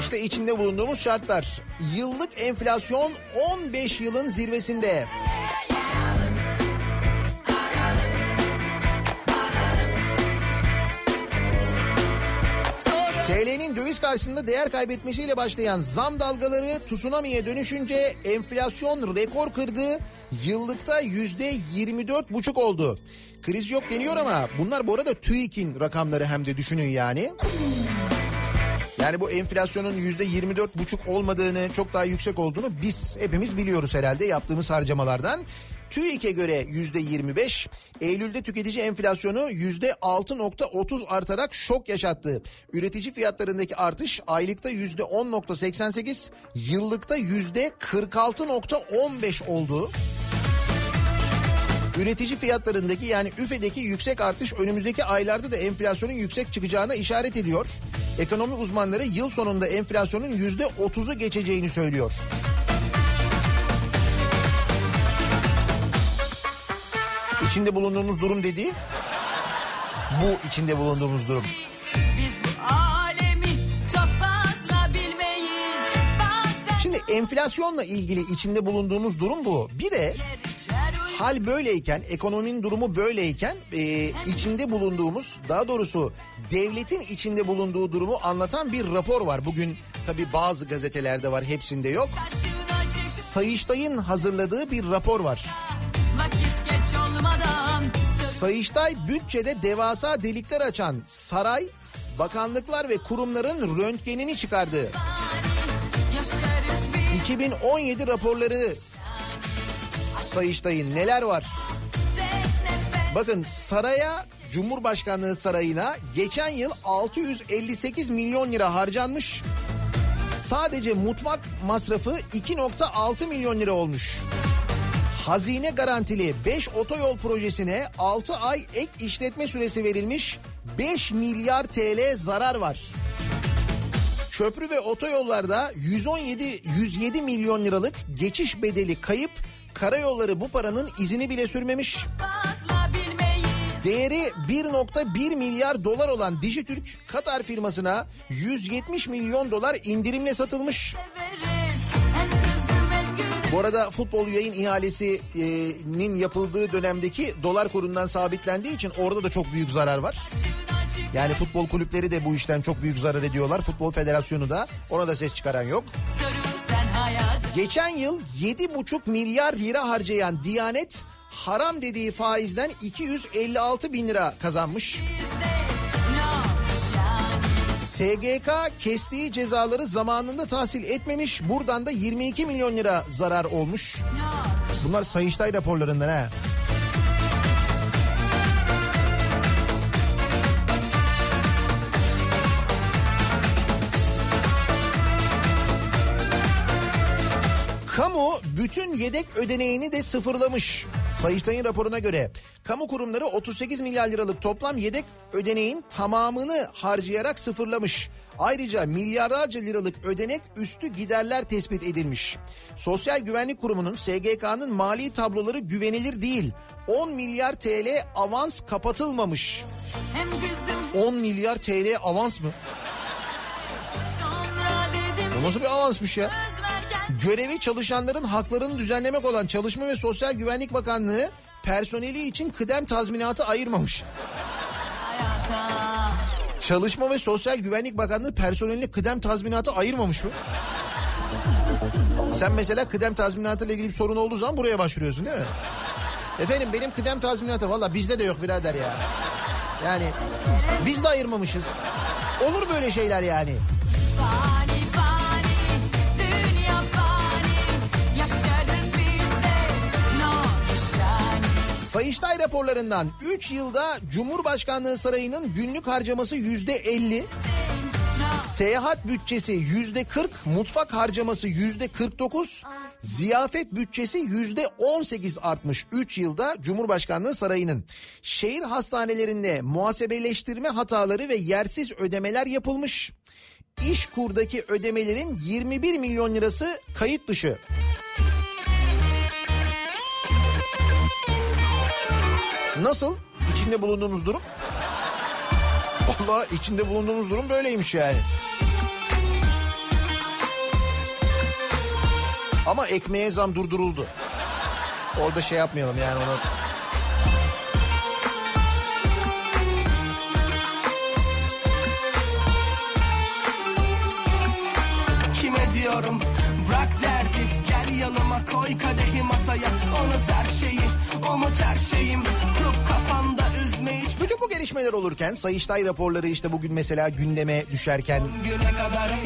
[SPEAKER 2] İşte içinde bulunduğumuz şartlar. Yıllık enflasyon 15 yılın zirvesinde. TL'nin döviz karşısında değer kaybetmesiyle başlayan zam dalgaları tsunami'ye dönüşünce enflasyon rekor kırdı. Yıllıkta yüzde 24 buçuk oldu. Kriz yok deniyor ama bunlar bu arada TÜİK'in rakamları hem de düşünün yani. Yani bu enflasyonun yüzde 24 buçuk olmadığını çok daha yüksek olduğunu biz hepimiz biliyoruz herhalde yaptığımız harcamalardan. TÜİK'e göre yüzde 25, Eylül'de tüketici enflasyonu yüzde 6.30 artarak şok yaşattı. Üretici fiyatlarındaki artış aylıkta yüzde 10.88, yıllıkta yüzde 46.15 oldu. Üretici fiyatlarındaki yani üfedeki yüksek artış önümüzdeki aylarda da enflasyonun yüksek çıkacağına işaret ediyor. Ekonomi uzmanları yıl sonunda enflasyonun yüzde otuzu geçeceğini söylüyor. İçinde bulunduğumuz durum dediği bu içinde bulunduğumuz durum. Şimdi enflasyonla ilgili içinde bulunduğumuz durum bu. Bir de hal böyleyken, ekonominin durumu böyleyken e, içinde bulunduğumuz, daha doğrusu devletin içinde bulunduğu durumu anlatan bir rapor var. Bugün tabii bazı gazetelerde var, hepsinde yok. Sayıştay'ın hazırladığı bir rapor var.
[SPEAKER 5] Söz
[SPEAKER 2] Sayıştay bütçede devasa delikler açan saray, bakanlıklar ve kurumların röntgenini çıkardı.
[SPEAKER 5] yaşarız bir
[SPEAKER 2] 2017 raporları Sayıştay'ın neler var? Bakın saraya Cumhurbaşkanlığı sarayına geçen yıl 658 milyon lira harcanmış. Sadece mutfak masrafı 2.6 milyon lira olmuş. Hazine garantili 5 otoyol projesine 6 ay ek işletme süresi verilmiş. 5 milyar TL zarar var. Köprü ve otoyollarda 117 107 milyon liralık geçiş bedeli kayıp. Karayolları bu paranın izini bile sürmemiş. Değeri 1.1 milyar dolar olan Dijitürk Katar firmasına 170 milyon dolar indirimle satılmış.
[SPEAKER 5] Severiz.
[SPEAKER 2] Bu arada futbol yayın ihalesinin yapıldığı dönemdeki dolar kurundan sabitlendiği için orada da çok büyük zarar var. Yani futbol kulüpleri de bu işten çok büyük zarar ediyorlar. Futbol federasyonu da ona da ses çıkaran yok. Geçen yıl 7,5 milyar lira harcayan Diyanet haram dediği faizden 256 bin lira kazanmış.
[SPEAKER 5] Bizde ne olmuş yani?
[SPEAKER 2] SGK kestiği cezaları zamanında tahsil etmemiş. Buradan da 22 milyon lira zarar olmuş. Bunlar Sayıştay raporlarından ha. Kamu bütün yedek ödeneğini de sıfırlamış. Sayıştay'ın raporuna göre kamu kurumları 38 milyar liralık toplam yedek ödeneğin tamamını harcayarak sıfırlamış. Ayrıca milyarlarca liralık ödenek üstü giderler tespit edilmiş. Sosyal Güvenlik Kurumu'nun SGK'nın mali tabloları güvenilir değil. 10 milyar TL avans kapatılmamış.
[SPEAKER 5] Hem kızdım
[SPEAKER 2] 10 milyar TL avans mı? Bu nasıl bir avansmış ya? Görevi çalışanların haklarını düzenlemek olan Çalışma ve Sosyal Güvenlik Bakanlığı personeli için kıdem tazminatı ayırmamış.
[SPEAKER 5] hayata.
[SPEAKER 2] Çalışma ve Sosyal Güvenlik Bakanlığı personeline kıdem tazminatı ayırmamış mı? Sen mesela kıdem tazminatı ile ilgili bir sorun olduğu zaman buraya başvuruyorsun değil mi? Efendim benim kıdem tazminatı valla bizde de yok birader ya. Yani biz de ayırmamışız. Olur böyle şeyler yani.
[SPEAKER 5] Fani
[SPEAKER 2] Sayıştay raporlarından 3 yılda Cumhurbaşkanlığı Sarayı'nın günlük harcaması yüzde 50, seyahat bütçesi yüzde 40, mutfak harcaması yüzde 49, ziyafet bütçesi yüzde 18 artmış 3 yılda Cumhurbaşkanlığı Sarayı'nın. Şehir hastanelerinde muhasebeleştirme hataları ve yersiz ödemeler yapılmış. İş kurdaki ödemelerin 21 milyon lirası kayıt dışı. Nasıl? İçinde bulunduğumuz durum? Valla içinde bulunduğumuz durum böyleymiş yani. Ama ekmeğe zam durduruldu. Orada şey yapmayalım yani ona.
[SPEAKER 3] Diyorum Yanıma koy kadehi masaya. Unut her şeyi umut her şeyim. Kurup kafanda
[SPEAKER 2] Bütün bu gelişmeler olurken Sayıştay raporları işte bugün mesela gündeme düşerken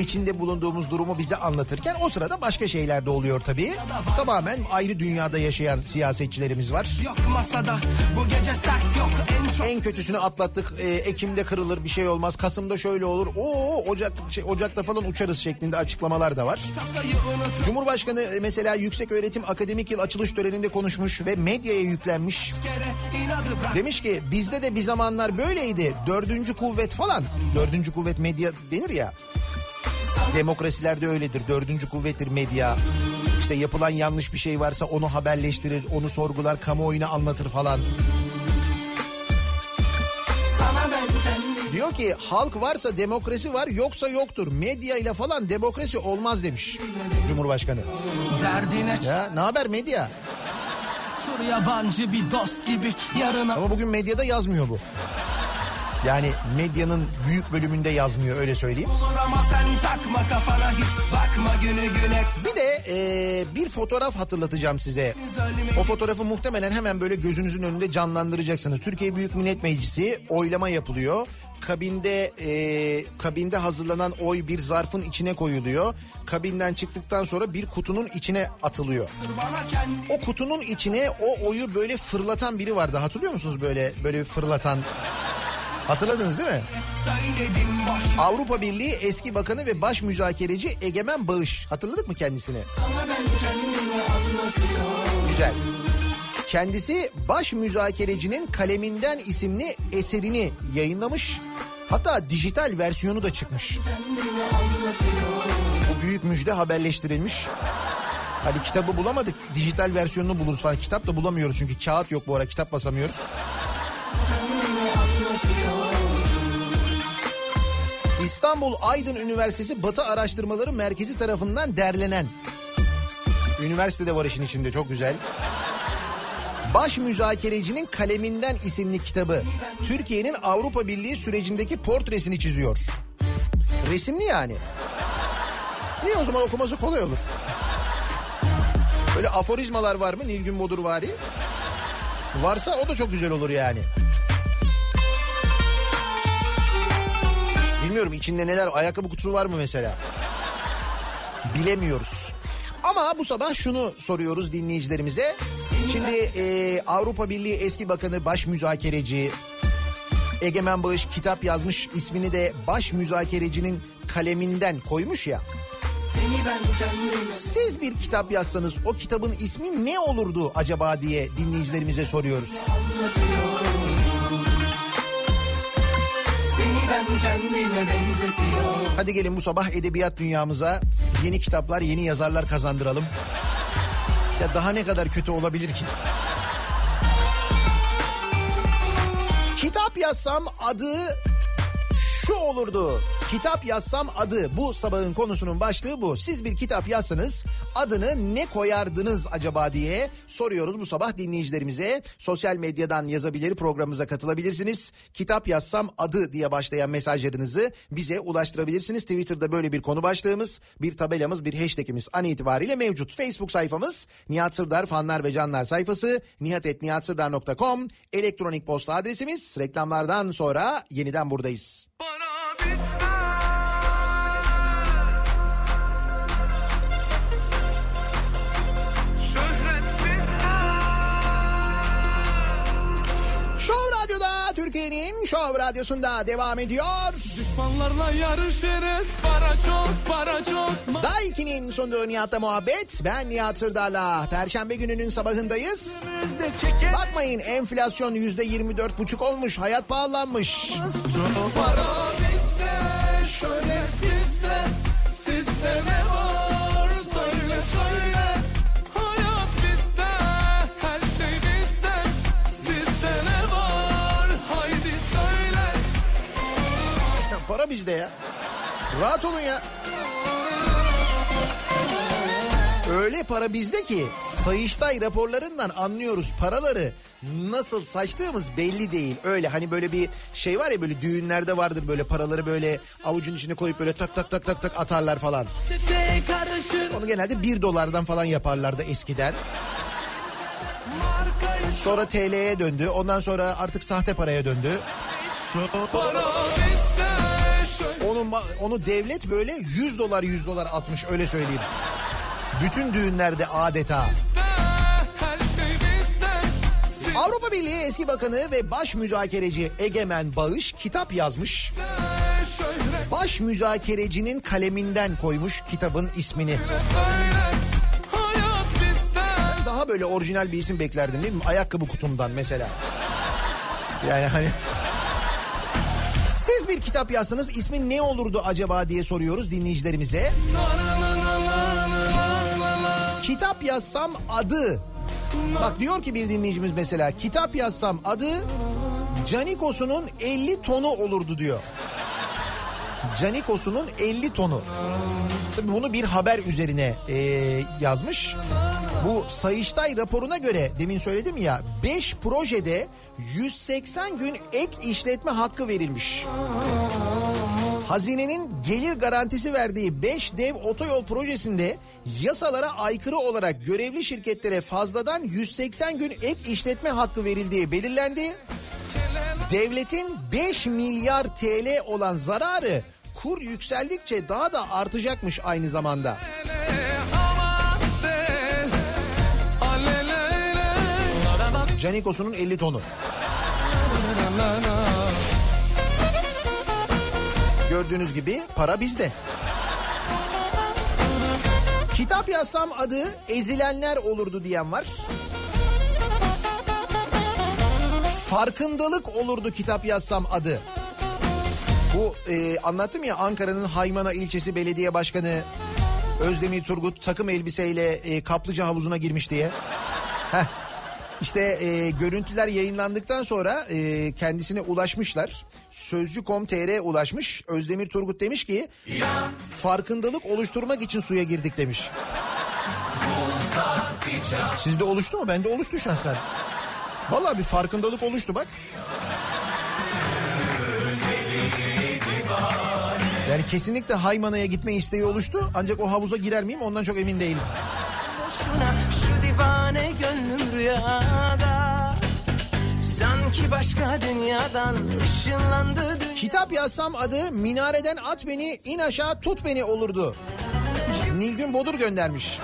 [SPEAKER 2] içinde bulunduğumuz durumu bize anlatırken o sırada başka şeyler de oluyor tabii. Tamamen ayrı dünyada yaşayan siyasetçilerimiz var.
[SPEAKER 3] Yok masada bu gece sert yok en çok
[SPEAKER 2] En kötüsünü atlattık. Ee, Ekim'de kırılır bir şey olmaz. Kasım'da şöyle olur. Oo Ocak şey, Ocak'ta falan uçarız şeklinde açıklamalar da var. Cumhurbaşkanı e, mesela Yüksek Öğretim Akademik Yıl açılış töreninde konuşmuş ve medyaya yüklenmiş. Demiş ki bizde de bir zamanlar böyleydi. Dördüncü kuvvet falan. Dördüncü kuvvet medya denir ya. Demokrasilerde öyledir. Dördüncü kuvvettir medya. İşte yapılan yanlış bir şey varsa onu haberleştirir, onu sorgular, kamuoyuna anlatır falan. Diyor ki halk varsa demokrasi var yoksa yoktur. Medya ile falan demokrasi olmaz demiş Cumhurbaşkanı.
[SPEAKER 3] Derdine
[SPEAKER 2] Ya ne haber medya?
[SPEAKER 3] Tur yabancı bir dost gibi yarına
[SPEAKER 2] Ama bugün medyada yazmıyor bu. Yani medyanın büyük bölümünde yazmıyor öyle söyleyeyim.
[SPEAKER 3] olur ama sen takma kafana hiç.
[SPEAKER 2] Bir de e, bir fotoğraf hatırlatacağım size. O fotoğrafı muhtemelen hemen böyle gözünüzün önünde canlandıracaksınız. Türkiye Büyük Millet Meclisi oylama yapılıyor. Kabinde e, kabinde hazırlanan oy bir zarfın içine koyuluyor. Kabinden çıktıktan sonra bir kutunun içine atılıyor. O kutunun içine o oyu böyle fırlatan biri vardı. Hatırlıyor musunuz böyle böyle fırlatan? Hatırladınız değil mi? Avrupa Birliği eski bakanı ve baş müzakereci Egemen Bağış. Hatırladık mı kendisini? Güzel. Kendisi baş müzakerecinin kaleminden isimli eserini yayınlamış. Hatta dijital versiyonu da çıkmış. Bu büyük müjde haberleştirilmiş. Hadi kitabı bulamadık. Dijital versiyonunu buluruz falan. Kitap da bulamıyoruz çünkü kağıt yok bu ara kitap basamıyoruz. İstanbul Aydın Üniversitesi Batı Araştırmaları Merkezi tarafından derlenen. Üniversitede var işin içinde çok güzel. Baş Müzakerecinin Kaleminden isimli kitabı Türkiye'nin Avrupa Birliği sürecindeki portresini çiziyor. Resimli yani. Niye o zaman okuması kolay olur? Böyle aforizmalar var mı Nilgün Bodur vari? Varsa o da çok güzel olur yani. Bilmiyorum içinde neler ayakkabı kutusu var mı mesela? Bilemiyoruz. Ama bu sabah şunu soruyoruz dinleyicilerimize. Şimdi e, Avrupa Birliği eski bakanı baş müzakereci Egemen Bağış kitap yazmış ismini de baş müzakerecinin kaleminden koymuş ya. Siz bir kitap yazsanız o kitabın ismi ne olurdu acaba diye dinleyicilerimize soruyoruz. Hadi gelin bu sabah edebiyat dünyamıza yeni kitaplar, yeni yazarlar kazandıralım. Ya daha ne kadar kötü olabilir ki? Kitap yazsam adı şu olurdu. Kitap yazsam adı bu sabahın konusunun başlığı bu. Siz bir kitap yazsanız adını ne koyardınız acaba diye soruyoruz bu sabah dinleyicilerimize. Sosyal medyadan yazabilir programımıza katılabilirsiniz. Kitap yazsam adı diye başlayan mesajlarınızı bize ulaştırabilirsiniz. Twitter'da böyle bir konu başlığımız, bir tabelamız, bir hashtagimiz an itibariyle mevcut. Facebook sayfamız Nihat Sırdar fanlar ve canlar sayfası nihatetnihatsırdar.com elektronik posta adresimiz. Reklamlardan sonra yeniden buradayız. Radyo'da Türkiye'nin Show Radyosu'nda devam ediyor.
[SPEAKER 6] Düşmanlarla yarışırız para çok para çok
[SPEAKER 2] Daiki'nin sunduğu Nihat'la muhabbet. Ben Nihat Sırdar'la. Perşembe gününün sabahındayız. Bakmayın enflasyon yüzde yirmi dört buçuk olmuş. Hayat pahalanmış.
[SPEAKER 1] çok
[SPEAKER 2] Para bizde, şöhret bizde. Sizde ne var? Söyle söyle.
[SPEAKER 6] Hayat bizde her şey bizde Sizde ne var haydi söyle
[SPEAKER 2] Para bizde ya. Rahat olun ya. Öyle para bizde ki Sayıştay raporlarından anlıyoruz paraları nasıl saçtığımız belli değil. Öyle hani böyle bir şey var ya böyle düğünlerde vardır böyle paraları böyle avucun içine koyup böyle tak tak tak tak tak atarlar falan. Onu genelde bir dolardan falan yaparlardı eskiden. Sonra TL'ye döndü. Ondan sonra artık sahte paraya döndü. Onun onu devlet böyle 100 dolar 100 dolar atmış öyle söyleyeyim. Bütün düğünlerde adeta. Avrupa Birliği eski bakanı ve baş müzakereci Egemen Bağış kitap yazmış. Baş müzakerecinin kaleminden koymuş kitabın ismini. Daha böyle orijinal bir isim beklerdim değil mi? Ayakkabı kutumdan mesela. Yani hani... Siz bir kitap yazsanız ismi ne olurdu acaba diye soruyoruz dinleyicilerimize. Kitap yazsam adı. Bak diyor ki bir dinleyicimiz mesela kitap yazsam adı Canikos'unun 50 tonu olurdu diyor. Canikos'unun 50 tonu. Tabii bunu bir haber üzerine e, yazmış. Bu Sayıştay raporuna göre demin söyledim ya 5 projede 180 gün ek işletme hakkı verilmiş. Hazinenin gelir garantisi verdiği 5 dev otoyol projesinde yasalara aykırı olarak görevli şirketlere fazladan 180 gün ek işletme hakkı verildiği belirlendi. Devletin 5 milyar TL olan zararı kur yükseldikçe daha da artacakmış aynı zamanda. Canikos'unun 50 tonu. Gördüğünüz gibi para bizde. Kitap yazsam adı ezilenler olurdu diyen var. Farkındalık olurdu kitap yazsam adı. Bu e, anlattım ya Ankara'nın Haymana ilçesi belediye başkanı Özdemir Turgut takım elbiseyle e, kaplıca havuzuna girmiş diye. Heh. İşte e, görüntüler yayınlandıktan sonra e, kendisine ulaşmışlar. Sözcü.com.tr ulaşmış. Özdemir Turgut demiş ki farkındalık oluşturmak için suya girdik demiş. Sizde oluştu mu? Bende oluştu şahsen. Vallahi bir farkındalık oluştu bak. Yani kesinlikle Haymana'ya gitme isteği oluştu. Ancak o havuza girer miyim ondan çok emin değilim.
[SPEAKER 3] Şu divane gönlüm rüyada Sanki başka dünyadan ışınlandı dünya
[SPEAKER 2] Kitap yazsam adı Minareden At Beni in aşağı tut beni olurdu. Nilgün Bodur göndermiş.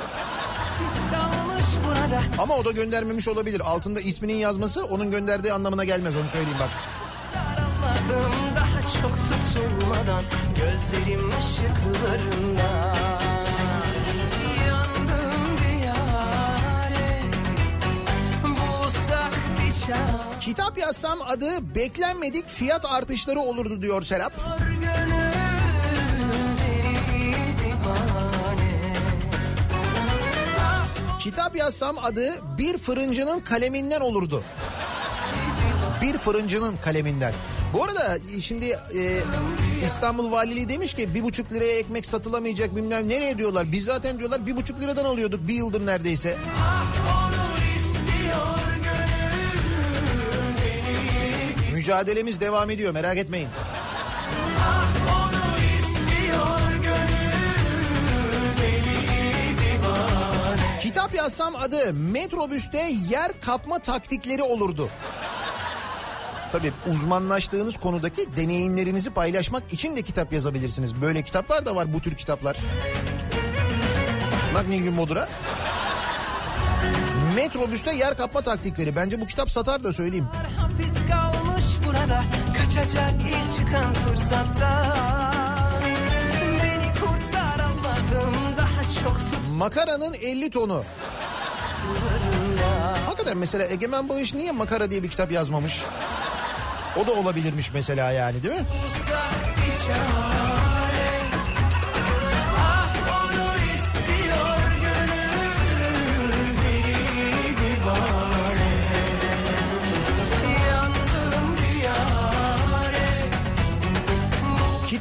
[SPEAKER 2] Ama o da göndermemiş olabilir. Altında isminin yazması onun gönderdiği anlamına gelmez onu söyleyeyim bak.
[SPEAKER 3] Daha çok tutulmadan Gözlerim ışıklarında
[SPEAKER 2] Kitap yazsam adı beklenmedik fiyat artışları olurdu diyor Serap. Kitap yazsam adı bir fırıncının kaleminden olurdu. Bir fırıncının kaleminden. Bu arada şimdi e, İstanbul Valiliği demiş ki bir buçuk liraya ekmek satılamayacak bilmem nereye diyorlar. Biz zaten diyorlar bir buçuk liradan alıyorduk bir yıldır neredeyse. Mücadelemiz devam ediyor merak etmeyin. Kitap yazsam adı metrobüste yer kapma taktikleri olurdu. Tabii uzmanlaştığınız konudaki deneyimlerinizi paylaşmak için de kitap yazabilirsiniz. Böyle kitaplar da var bu tür kitaplar. Bak Nilgün Bodur'a. Metrobüste yer kapma taktikleri. Bence bu kitap satar da söyleyeyim.
[SPEAKER 3] Burada Kaçacak ilk çıkan fırsatta Beni kurtar Allah'ım daha çok tut
[SPEAKER 2] Makaranın 50 tonu. Hakikaten mesela Egemen Bağış niye makara diye bir kitap yazmamış? O da olabilirmiş mesela yani değil mi?
[SPEAKER 3] Bulsak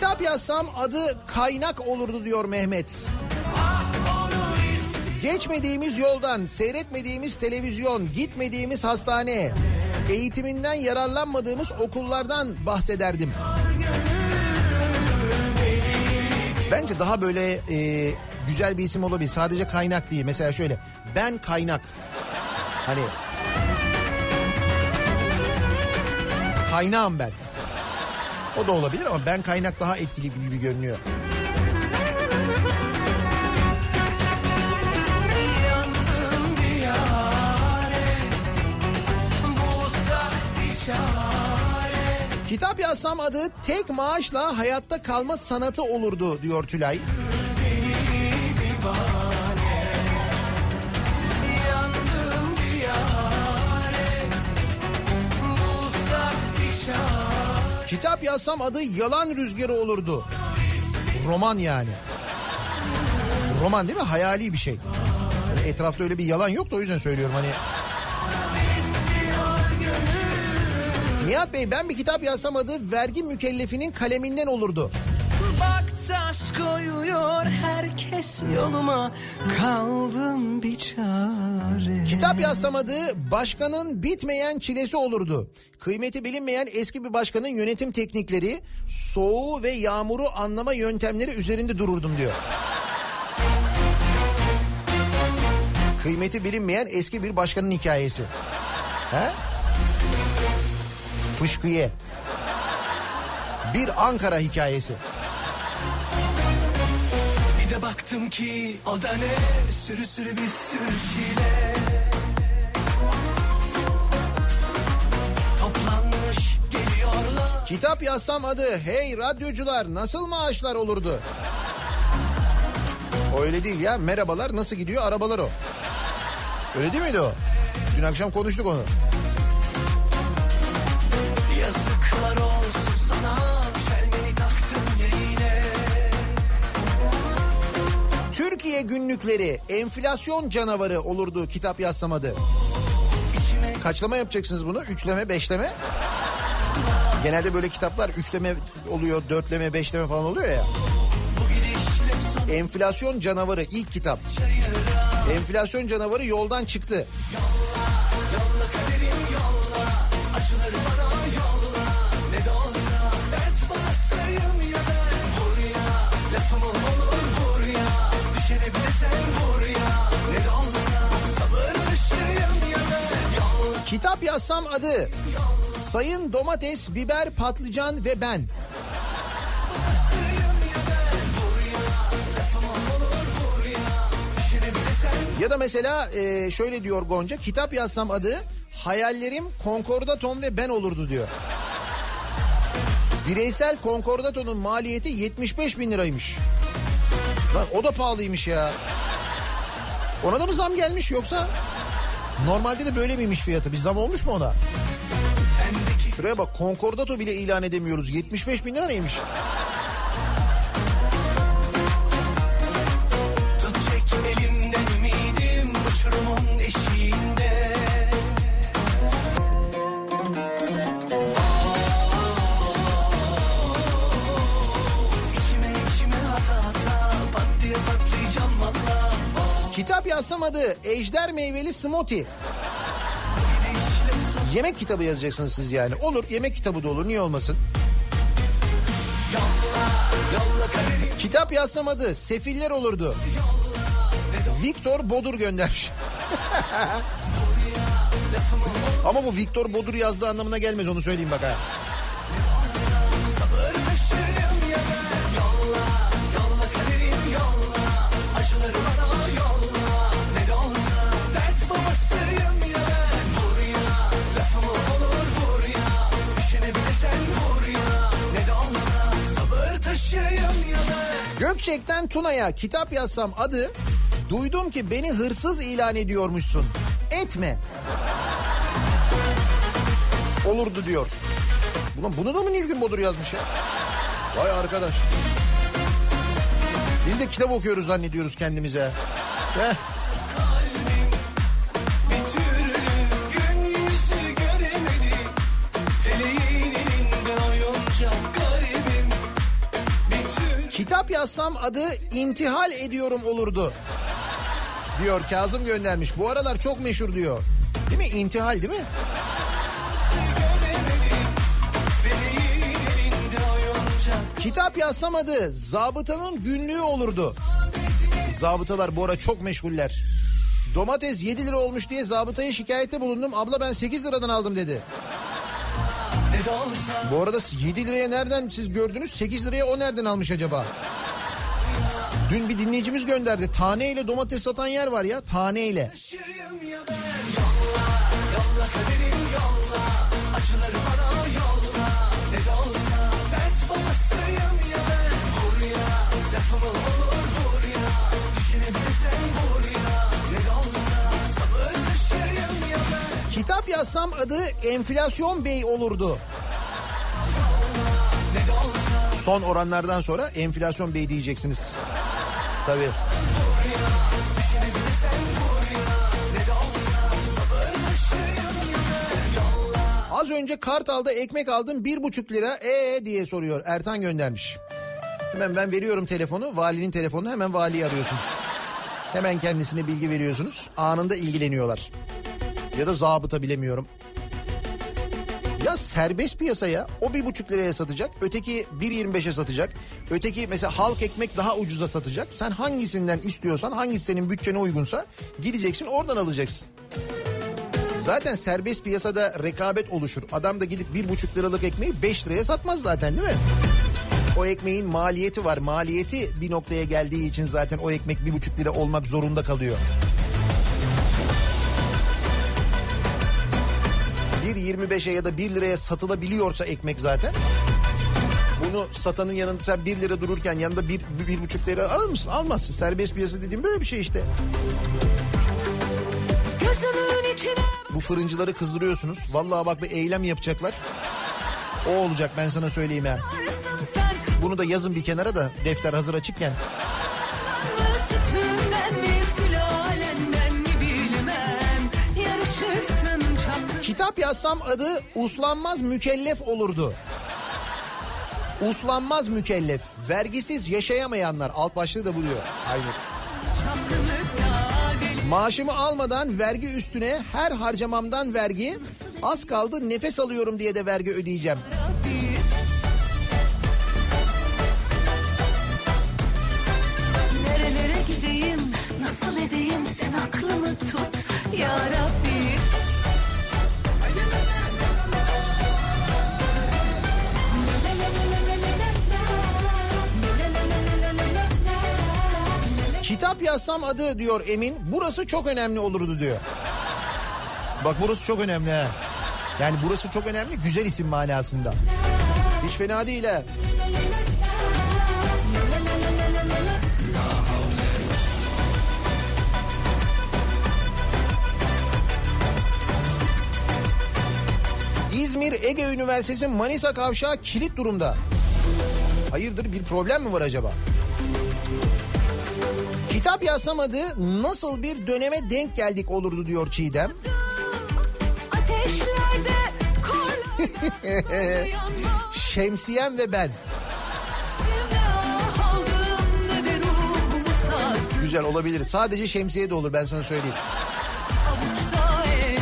[SPEAKER 2] Kitap yazsam adı kaynak olurdu diyor Mehmet. Geçmediğimiz yoldan, seyretmediğimiz televizyon, gitmediğimiz hastane, eğitiminden yararlanmadığımız okullardan bahsederdim. Bence daha böyle e, güzel bir isim olabilir. Sadece kaynak değil. Mesela şöyle ben kaynak. Hani kaynağım ben. O da olabilir ama ben kaynak daha etkili gibi görünüyor. Kitap yazsam adı tek maaşla hayatta kalma sanatı olurdu diyor Tülay. Kitap yazsam adı yalan rüzgarı olurdu. Roman yani. Roman değil mi? Hayali bir şey. Yani etrafta öyle bir yalan yok da o yüzden söylüyorum hani. Nihat Bey ben bir kitap yazsam adı vergi mükellefinin kaleminden olurdu.
[SPEAKER 3] Koyuyor herkes yoluma kaldım bir çare.
[SPEAKER 2] Kitap yazsam adı başkanın bitmeyen çilesi olurdu. Kıymeti bilinmeyen eski bir başkanın yönetim teknikleri, soğuğu ve yağmuru anlama yöntemleri üzerinde dururdum diyor. Kıymeti bilinmeyen eski bir başkanın hikayesi. He? Fışkıye. Bir Ankara hikayesi.
[SPEAKER 3] De baktım ki o da ne sürü sürü bir sürü çile. Toplanmış geliyorlar.
[SPEAKER 2] Kitap yazsam adı Hey radyocular nasıl maaşlar olurdu? O öyle değil ya. Merhabalar nasıl gidiyor arabalar o. Öyle değil miydi o? Dün akşam konuştuk onu. Günlükleri enflasyon canavarı olurdu kitap yazsam. Kaçlama yapacaksınız bunu? Üçleme, beşleme? Genelde böyle kitaplar üçleme oluyor, dörtleme, beşleme falan oluyor ya. Enflasyon canavarı ilk kitap. Enflasyon canavarı yoldan çıktı. Kitap yazsam adı Sayın Domates, Biber, Patlıcan ve Ben. Ya da mesela e, şöyle diyor Gonca kitap yazsam adı hayallerim konkordaton ve ben olurdu diyor. Bireysel konkordatonun maliyeti 75 bin liraymış. Lan o da pahalıymış ya. Ona da mı zam gelmiş yoksa? Normalde de böyle miymiş fiyatı? Bir zam olmuş mu ona? Şuraya bak konkordato bile ilan edemiyoruz. 75 bin lira neymiş? Kitap yazsam adı Ejder Meyveli Smoothie. Yemek kitabı yazacaksınız siz yani. Olur yemek kitabı da olur niye olmasın? Kitap yazsam adı Sefiller olurdu. Victor Bodur göndermiş. Ama bu Victor Bodur yazdığı anlamına gelmez onu söyleyeyim bak ha. Gökçek'ten Tuna'ya kitap yazsam adı Duydum ki beni hırsız ilan ediyormuşsun. Etme. Olurdu diyor. Ulan bunu da mı Nilgün Bodur yazmış ya? Vay arkadaş. Biz de kitap okuyoruz zannediyoruz kendimize. Heh. Yazsam adı intihal ediyorum olurdu. Diyor Kazım göndermiş. Bu aralar çok meşhur diyor. Değil mi? İntihal değil mi? Kitap yazsam adı zabıtanın günlüğü olurdu. Zabıtalar bu ara çok meşguller. Domates 7 lira olmuş diye zabıtaya şikayette bulundum. Abla ben 8 liradan aldım dedi. Bu arada 7 liraya nereden siz gördünüz? 8 liraya o nereden almış acaba? Dün bir dinleyicimiz gönderdi. Taneyle domates satan yer var ya. Taneyle. Kitap yazsam adı enflasyon bey olurdu. Son oranlardan sonra enflasyon bey diyeceksiniz. Tabii. Az önce Kartal'da ekmek aldım bir buçuk lira ee diye soruyor Ertan göndermiş. Hemen ben veriyorum telefonu valinin telefonunu hemen valiyi arıyorsunuz. Hemen kendisine bilgi veriyorsunuz anında ilgileniyorlar. Ya da zabıta bilemiyorum. Ya serbest piyasa ya. O bir buçuk liraya satacak. Öteki 1.25'e satacak. Öteki mesela halk ekmek daha ucuza satacak. Sen hangisinden istiyorsan hangisi senin bütçene uygunsa gideceksin oradan alacaksın. Zaten serbest piyasada rekabet oluşur. Adam da gidip bir buçuk liralık ekmeği 5 liraya satmaz zaten değil mi? O ekmeğin maliyeti var. Maliyeti bir noktaya geldiği için zaten o ekmek bir buçuk lira olmak zorunda kalıyor. 1.25'e ya da 1 liraya satılabiliyorsa ekmek zaten. Bunu satanın yanında sen 1 lira dururken yanında 1, bir, bir buçuk lira alır mısın? Almazsın. Serbest piyasa dediğim böyle bir şey işte. Bu fırıncıları kızdırıyorsunuz. Vallahi bak bir eylem yapacaklar. O olacak ben sana söyleyeyim ya. Bunu da yazın bir kenara da defter hazır açıkken. Kitap yazsam adı uslanmaz mükellef olurdu. Uslanmaz mükellef. Vergisiz yaşayamayanlar. Alt başlığı da buluyor. Aynı. Maaşımı almadan vergi üstüne her harcamamdan vergi. Az kaldı nefes alıyorum diye de vergi ödeyeceğim.
[SPEAKER 5] Nerelere gideyim nasıl edeyim sen aklımı tut ya Rabbi
[SPEAKER 2] Kitap yazsam adı diyor Emin. Burası çok önemli olurdu diyor. Bak burası çok önemli ha. Yani burası çok önemli güzel isim manasında. Hiç fena değil ha. İzmir Ege Üniversitesi Manisa Kavşağı kilit durumda. Hayırdır bir problem mi var acaba? Kitap yazsam adı nasıl bir döneme denk geldik olurdu diyor Çiğdem. Şemsiyem ve ben. Güzel olabilir. Sadece şemsiye de olur ben sana söyleyeyim.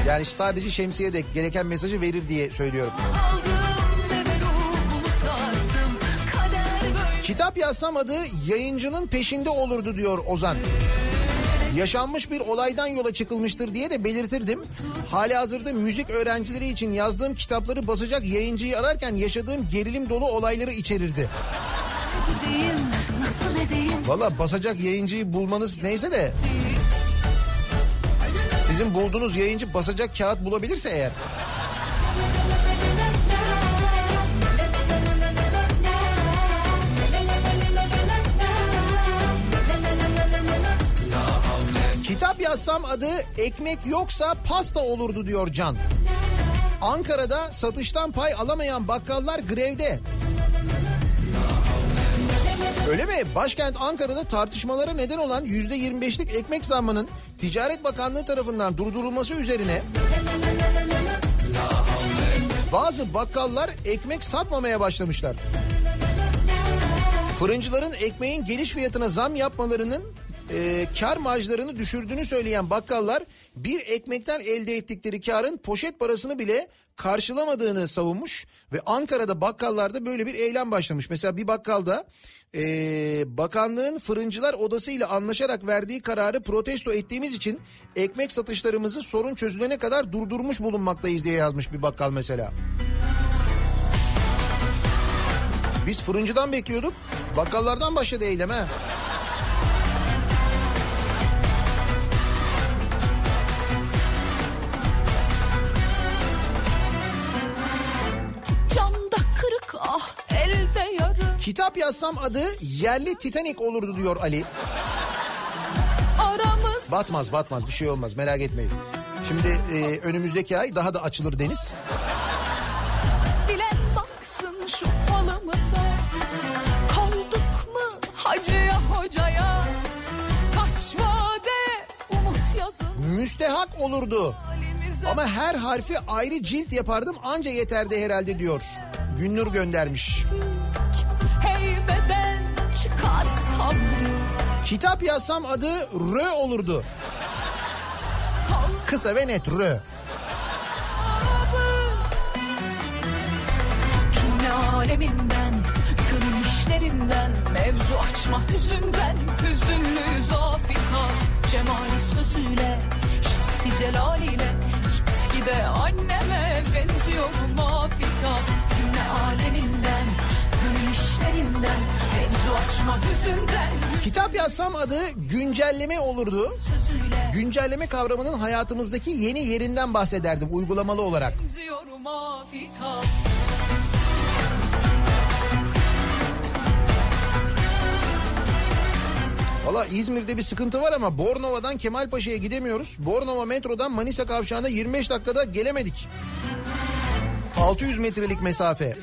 [SPEAKER 2] Yani sadece şemsiye de gereken mesajı verir diye söylüyorum. Kitap yazsam adı yayıncının peşinde olurdu diyor Ozan. Yaşanmış bir olaydan yola çıkılmıştır diye de belirtirdim. Hali hazırda müzik öğrencileri için yazdığım kitapları basacak yayıncıyı ararken yaşadığım gerilim dolu olayları içerirdi. Valla basacak yayıncıyı bulmanız neyse de... Sizin bulduğunuz yayıncı basacak kağıt bulabilirse eğer... Kitap yazsam adı ekmek yoksa pasta olurdu diyor Can. Ankara'da satıştan pay alamayan bakkallar grevde. Öyle mi? Başkent Ankara'da tartışmalara neden olan %25'lik ekmek zammının Ticaret Bakanlığı tarafından durdurulması üzerine bazı bakkallar ekmek satmamaya başlamışlar. Fırıncıların ekmeğin geliş fiyatına zam yapmalarının e, kar marjlarını düşürdüğünü söyleyen bakkallar bir ekmekten elde ettikleri karın poşet parasını bile karşılamadığını savunmuş ve Ankara'da bakkallarda böyle bir eylem başlamış. Mesela bir bakkalda e, bakanlığın fırıncılar odası ile anlaşarak verdiği kararı protesto ettiğimiz için ekmek satışlarımızı sorun çözülene kadar durdurmuş bulunmaktayız diye yazmış bir bakkal mesela. Biz fırıncıdan bekliyorduk. Bakkallardan başladı eylem Kitap yazsam adı yerli Titanic olurdu diyor Ali.
[SPEAKER 5] Aramız
[SPEAKER 2] Batmaz batmaz bir şey olmaz merak etmeyin. Şimdi e, önümüzdeki ay daha da açılır deniz.
[SPEAKER 5] bilen baksın şu falımıza Kaldık mı hacıya hocaya Kaç vade
[SPEAKER 2] müstehak olurdu. Ama her harfi ayrı cilt yapardım anca yeterdi herhalde diyor. Günnur göndermiş.
[SPEAKER 5] Heybeden çıkarsam
[SPEAKER 2] Kitap yazsam adı Rö olurdu. Kısa ve net Rö.
[SPEAKER 5] Aleminden Gönül işlerinden Mevzu açma hüzünden Hüzünlü zafita Cemali sözüyle Hissi celaliyle Git gide anneme benziyor mafita Cümle aleminden işlerinden Mevzu açma hüzünden
[SPEAKER 2] Kitap yazsam adı güncelleme olurdu. Güncelleme kavramının hayatımızdaki yeni yerinden bahsederdim uygulamalı olarak. Valla İzmir'de bir sıkıntı var ama Bornova'dan Kemalpaşa'ya gidemiyoruz. Bornova metrodan Manisa kavşağına 25 dakikada gelemedik. 600 metrelik mesafe.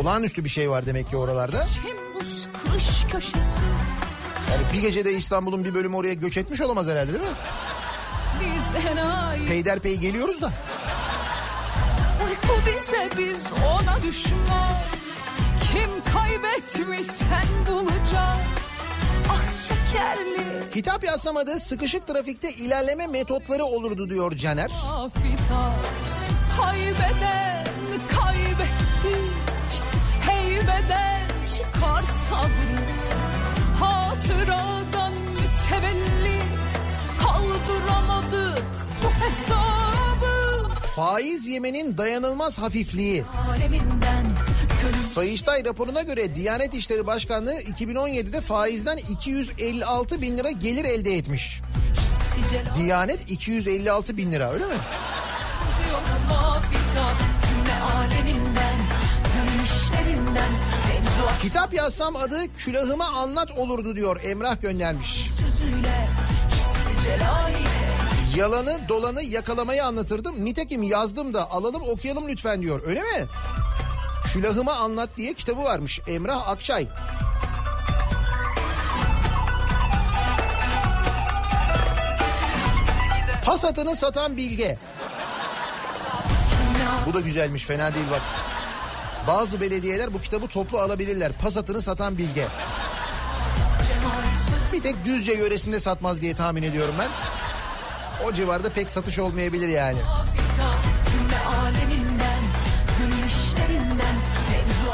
[SPEAKER 2] Olağanüstü bir şey var demek ki oralarda. Yani bir gecede İstanbul'un bir bölümü oraya göç etmiş olamaz herhalde değil mi? Peyderpey geliyoruz da.
[SPEAKER 5] Uyku bize biz ona düşman Kim kaybetmiş sen bulacaksın Az şekerli
[SPEAKER 2] Kitap yazsam adı sıkışık trafikte ilerleme metotları olurdu diyor Caner.
[SPEAKER 5] afita Haybeden kaybettik Heybeden çıkar sabrı Hatıradan mütevellit Kaldıramadık bu hesabı
[SPEAKER 2] Faiz yemenin dayanılmaz hafifliği. Sayıştay raporuna göre Diyanet İşleri Başkanlığı 2017'de faizden 256 bin lira gelir elde etmiş. Diyanet 256 bin lira öyle mi? Kitap yazsam adı külahıma anlat olurdu diyor Emrah göndermiş. Yalanı dolanı yakalamayı anlatırdım. Nitekim yazdım da alalım okuyalım lütfen diyor öyle mi? Külahıma anlat diye kitabı varmış Emrah Akçay. Pas atını satan bilge. Bu da güzelmiş fena değil bak. Bazı belediyeler bu kitabı toplu alabilirler. Pas atını satan bilge. Bir tek Düzce yöresinde satmaz diye tahmin ediyorum ben. O civarda pek satış olmayabilir yani.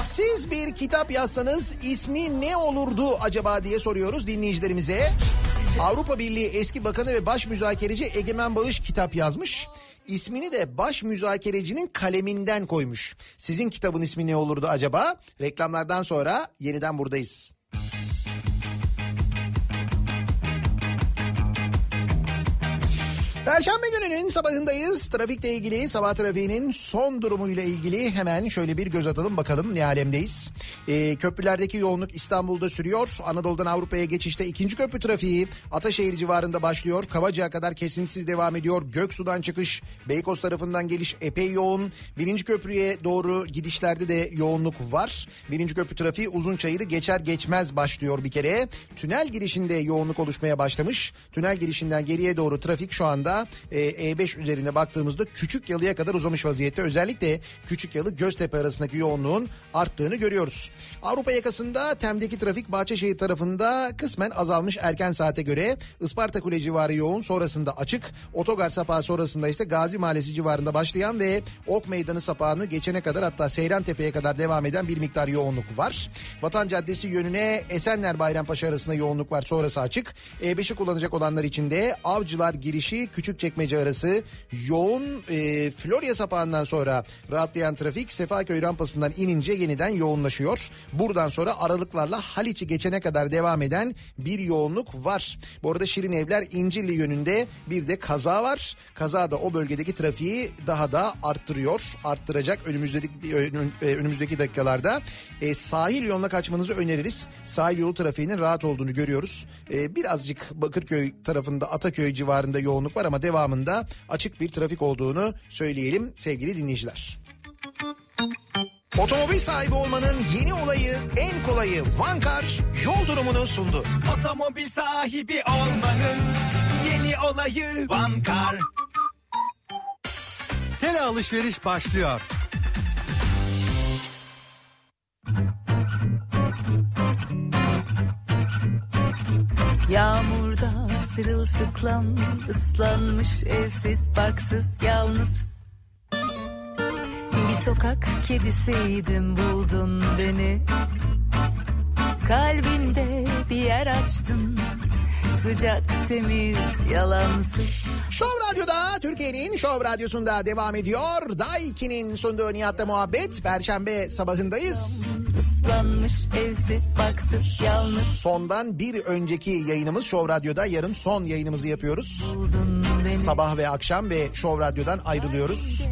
[SPEAKER 2] Siz bir kitap yazsanız ismi ne olurdu acaba diye soruyoruz dinleyicilerimize. Avrupa Birliği eski bakanı ve baş müzakereci Egemen Bağış kitap yazmış. İsmini de baş müzakerecinin kaleminden koymuş. Sizin kitabın ismi ne olurdu acaba? Reklamlardan sonra yeniden buradayız. Perşembe gününün sabahındayız. Trafikle ilgili sabah trafiğinin son durumuyla ilgili hemen şöyle bir göz atalım bakalım ne alemdeyiz. Ee, köprülerdeki yoğunluk İstanbul'da sürüyor. Anadolu'dan Avrupa'ya geçişte ikinci köprü trafiği Ataşehir civarında başlıyor. Kavacık'a kadar kesintisiz devam ediyor. Göksu'dan çıkış Beykoz tarafından geliş epey yoğun. Birinci köprüye doğru gidişlerde de yoğunluk var. Birinci köprü trafiği Uzunçayır'ı geçer geçmez başlıyor bir kere. Tünel girişinde yoğunluk oluşmaya başlamış. Tünel girişinden geriye doğru trafik şu anda e, E5 üzerine baktığımızda Küçük Yalı'ya kadar uzamış vaziyette. Özellikle Küçük Yalı Göztepe arasındaki yoğunluğun arttığını görüyoruz. Avrupa yakasında Tem'deki trafik Bahçeşehir tarafında kısmen azalmış erken saate göre. Isparta Kule civarı yoğun sonrasında açık. Otogar sapağı sonrasında ise Gazi Mahallesi civarında başlayan ve Ok Meydanı sapağını geçene kadar hatta Seyran Tepe'ye kadar devam eden bir miktar yoğunluk var. Vatan Caddesi yönüne Esenler Bayrampaşa arasında yoğunluk var sonrası açık. E5'i kullanacak olanlar için de Avcılar girişi Küçükçekmece arası yoğun e, Florya sapağından sonra rahatlayan trafik Sefaköy rampasından inince yeniden yoğunlaşıyor. Buradan sonra aralıklarla Haliç'i geçene kadar devam eden bir yoğunluk var. Bu arada Şirin Evler İncirli yönünde bir de kaza var. Kaza da o bölgedeki trafiği daha da arttırıyor. Arttıracak önümüzdeki e, önümüzdeki dakikalarda. E, sahil yoluna kaçmanızı öneririz. Sahil yolu trafiğinin rahat olduğunu görüyoruz. E, birazcık Bakırköy tarafında Ataköy civarında yoğunluk var ama devamında açık bir trafik olduğunu söyleyelim sevgili dinleyiciler. Otomobil sahibi olmanın yeni olayı, en kolayı Vankar yol durumunu sundu.
[SPEAKER 3] Otomobil sahibi olmanın yeni
[SPEAKER 4] olayı Car.
[SPEAKER 7] Tele alışveriş başlıyor.
[SPEAKER 5] Yağmurda sırılsıklam ıslanmış evsiz barksız yalnız. Bir sokak kedisiydim buldun beni. Kalbinde bir yer açtın Sıcak temiz yalansız
[SPEAKER 2] Show Radyo'da Türkiye'nin Show Radyosu'nda devam ediyor. Daiki'nin sunduğu Nihat'la muhabbet. Perşembe sabahındayız.
[SPEAKER 5] ıslanmış evsiz barksız yalnız
[SPEAKER 2] Sondan bir önceki yayınımız Show Radyo'da. Yarın son yayınımızı yapıyoruz.
[SPEAKER 5] buldun
[SPEAKER 2] Sabah ve akşam ve Show Radyo'dan ayrılıyoruz.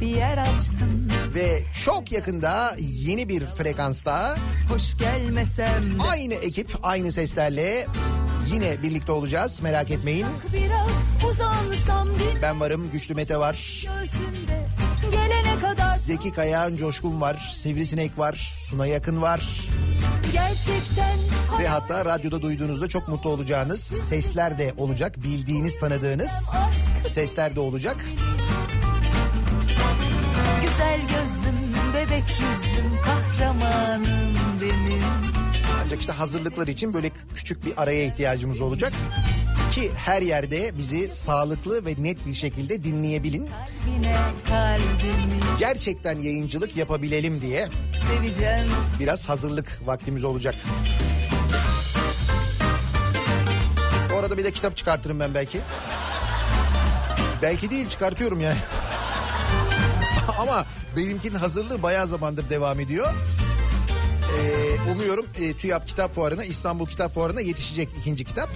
[SPEAKER 5] Bir yer açtın
[SPEAKER 2] Ve çok yakında yeni bir frekansta
[SPEAKER 5] hoş gelmesem
[SPEAKER 2] aynı ekip aynı seslerle yine birlikte olacağız. Merak etmeyin. Ben varım, Güçlü Mete var.
[SPEAKER 5] göğsünde Gelene kadar
[SPEAKER 2] Zeki Kayağan Coşkun var, Sivrisinek var, Suna Yakın var.
[SPEAKER 5] gerçekten
[SPEAKER 2] Ve hatta radyoda duyduğunuzda çok mutlu olacağınız sesler de olacak. Bildiğiniz, tanıdığınız sesler de olacak.
[SPEAKER 5] Güzel gözlüm, bebek yüzlüm, kahramanım benim.
[SPEAKER 2] Ancak işte hazırlıklar için böyle küçük bir araya ihtiyacımız olacak. Ki her yerde bizi sağlıklı ve net bir şekilde dinleyebilin. Gerçekten yayıncılık yapabilelim diye biraz hazırlık vaktimiz olacak. Bu arada bir de kitap çıkartırım ben belki. Belki değil çıkartıyorum yani. Ama benimkinin hazırlığı bayağı zamandır devam ediyor. Ee, umuyorum e, TÜYAP Kitap Fuarı'na İstanbul Kitap Fuarı'na yetişecek ikinci kitap.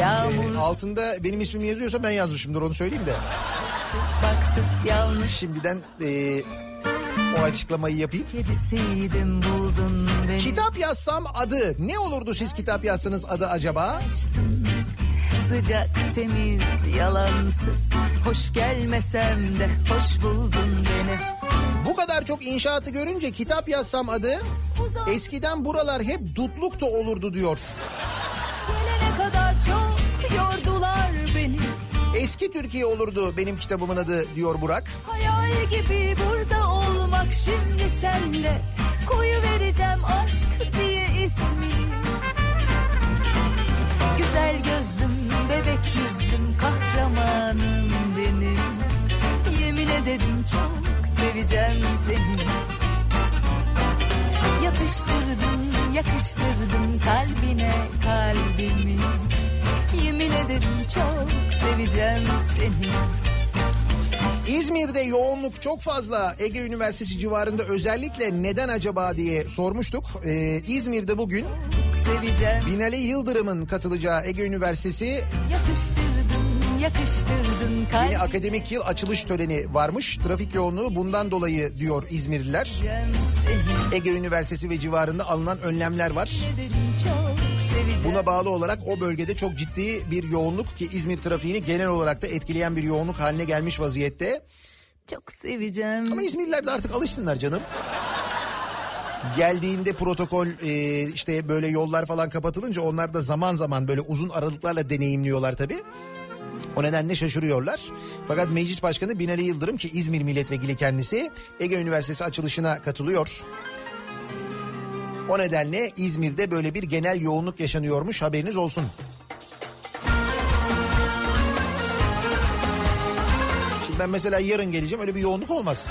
[SPEAKER 5] Yağmursuz,
[SPEAKER 2] Ee, altında benim ismim yazıyorsa ben yazmışımdır onu söyleyeyim de.
[SPEAKER 5] baksız, yanlış
[SPEAKER 2] Şimdiden e, o açıklamayı yapayım.
[SPEAKER 5] kedisiydim buldun beni.
[SPEAKER 2] Kitap yazsam adı ne olurdu siz kitap yazsanız adı acaba?
[SPEAKER 5] Açtın. Sıcak, temiz, yalansız. Hoş gelmesem de hoş buldun beni.
[SPEAKER 2] Bu kadar çok inşaatı görünce kitap yazsam adı eskiden buralar hep dutluk da olurdu diyor. Eski Türkiye olurdu benim kitabımın adı diyor Burak.
[SPEAKER 5] Hayal gibi burada olmak şimdi senle. Koyu vereceğim aşk diye ismini Güzel gözlüm, bebek yüzlüm, kahramanım benim. Yemin ederim çok seveceğim seni. Yatıştırdım, yakıştırdım kalbine kalbimi Yemin ederim çok seveceğim seni
[SPEAKER 2] İzmir'de yoğunluk çok fazla Ege Üniversitesi civarında özellikle neden acaba diye sormuştuk. Ee, İzmir'de bugün
[SPEAKER 5] seveceğim
[SPEAKER 2] Binali Yıldırım'ın katılacağı Ege Üniversitesi
[SPEAKER 5] Yatıştırdın, yakıştırdın
[SPEAKER 2] yeni
[SPEAKER 5] kalbime
[SPEAKER 2] akademik yıl açılış töreni varmış. Trafik yoğunluğu bundan dolayı diyor İzmirliler. Ege Üniversitesi ve civarında alınan önlemler var.
[SPEAKER 5] Çok
[SPEAKER 2] Buna bağlı olarak o bölgede çok ciddi bir yoğunluk ki İzmir trafiğini genel olarak da etkileyen bir yoğunluk haline gelmiş vaziyette.
[SPEAKER 5] Çok seveceğim
[SPEAKER 2] Ama İzmirliler de artık alışsınlar canım. Geldiğinde protokol e, işte böyle yollar falan kapatılınca onlar da zaman zaman böyle uzun aralıklarla deneyimliyorlar tabii. O nedenle şaşırıyorlar. Fakat Meclis Başkanı Binali Yıldırım ki İzmir Milletvekili kendisi Ege Üniversitesi açılışına katılıyor. O nedenle İzmir'de böyle bir genel yoğunluk yaşanıyormuş haberiniz olsun. Şimdi ben mesela yarın geleceğim öyle bir yoğunluk olmaz.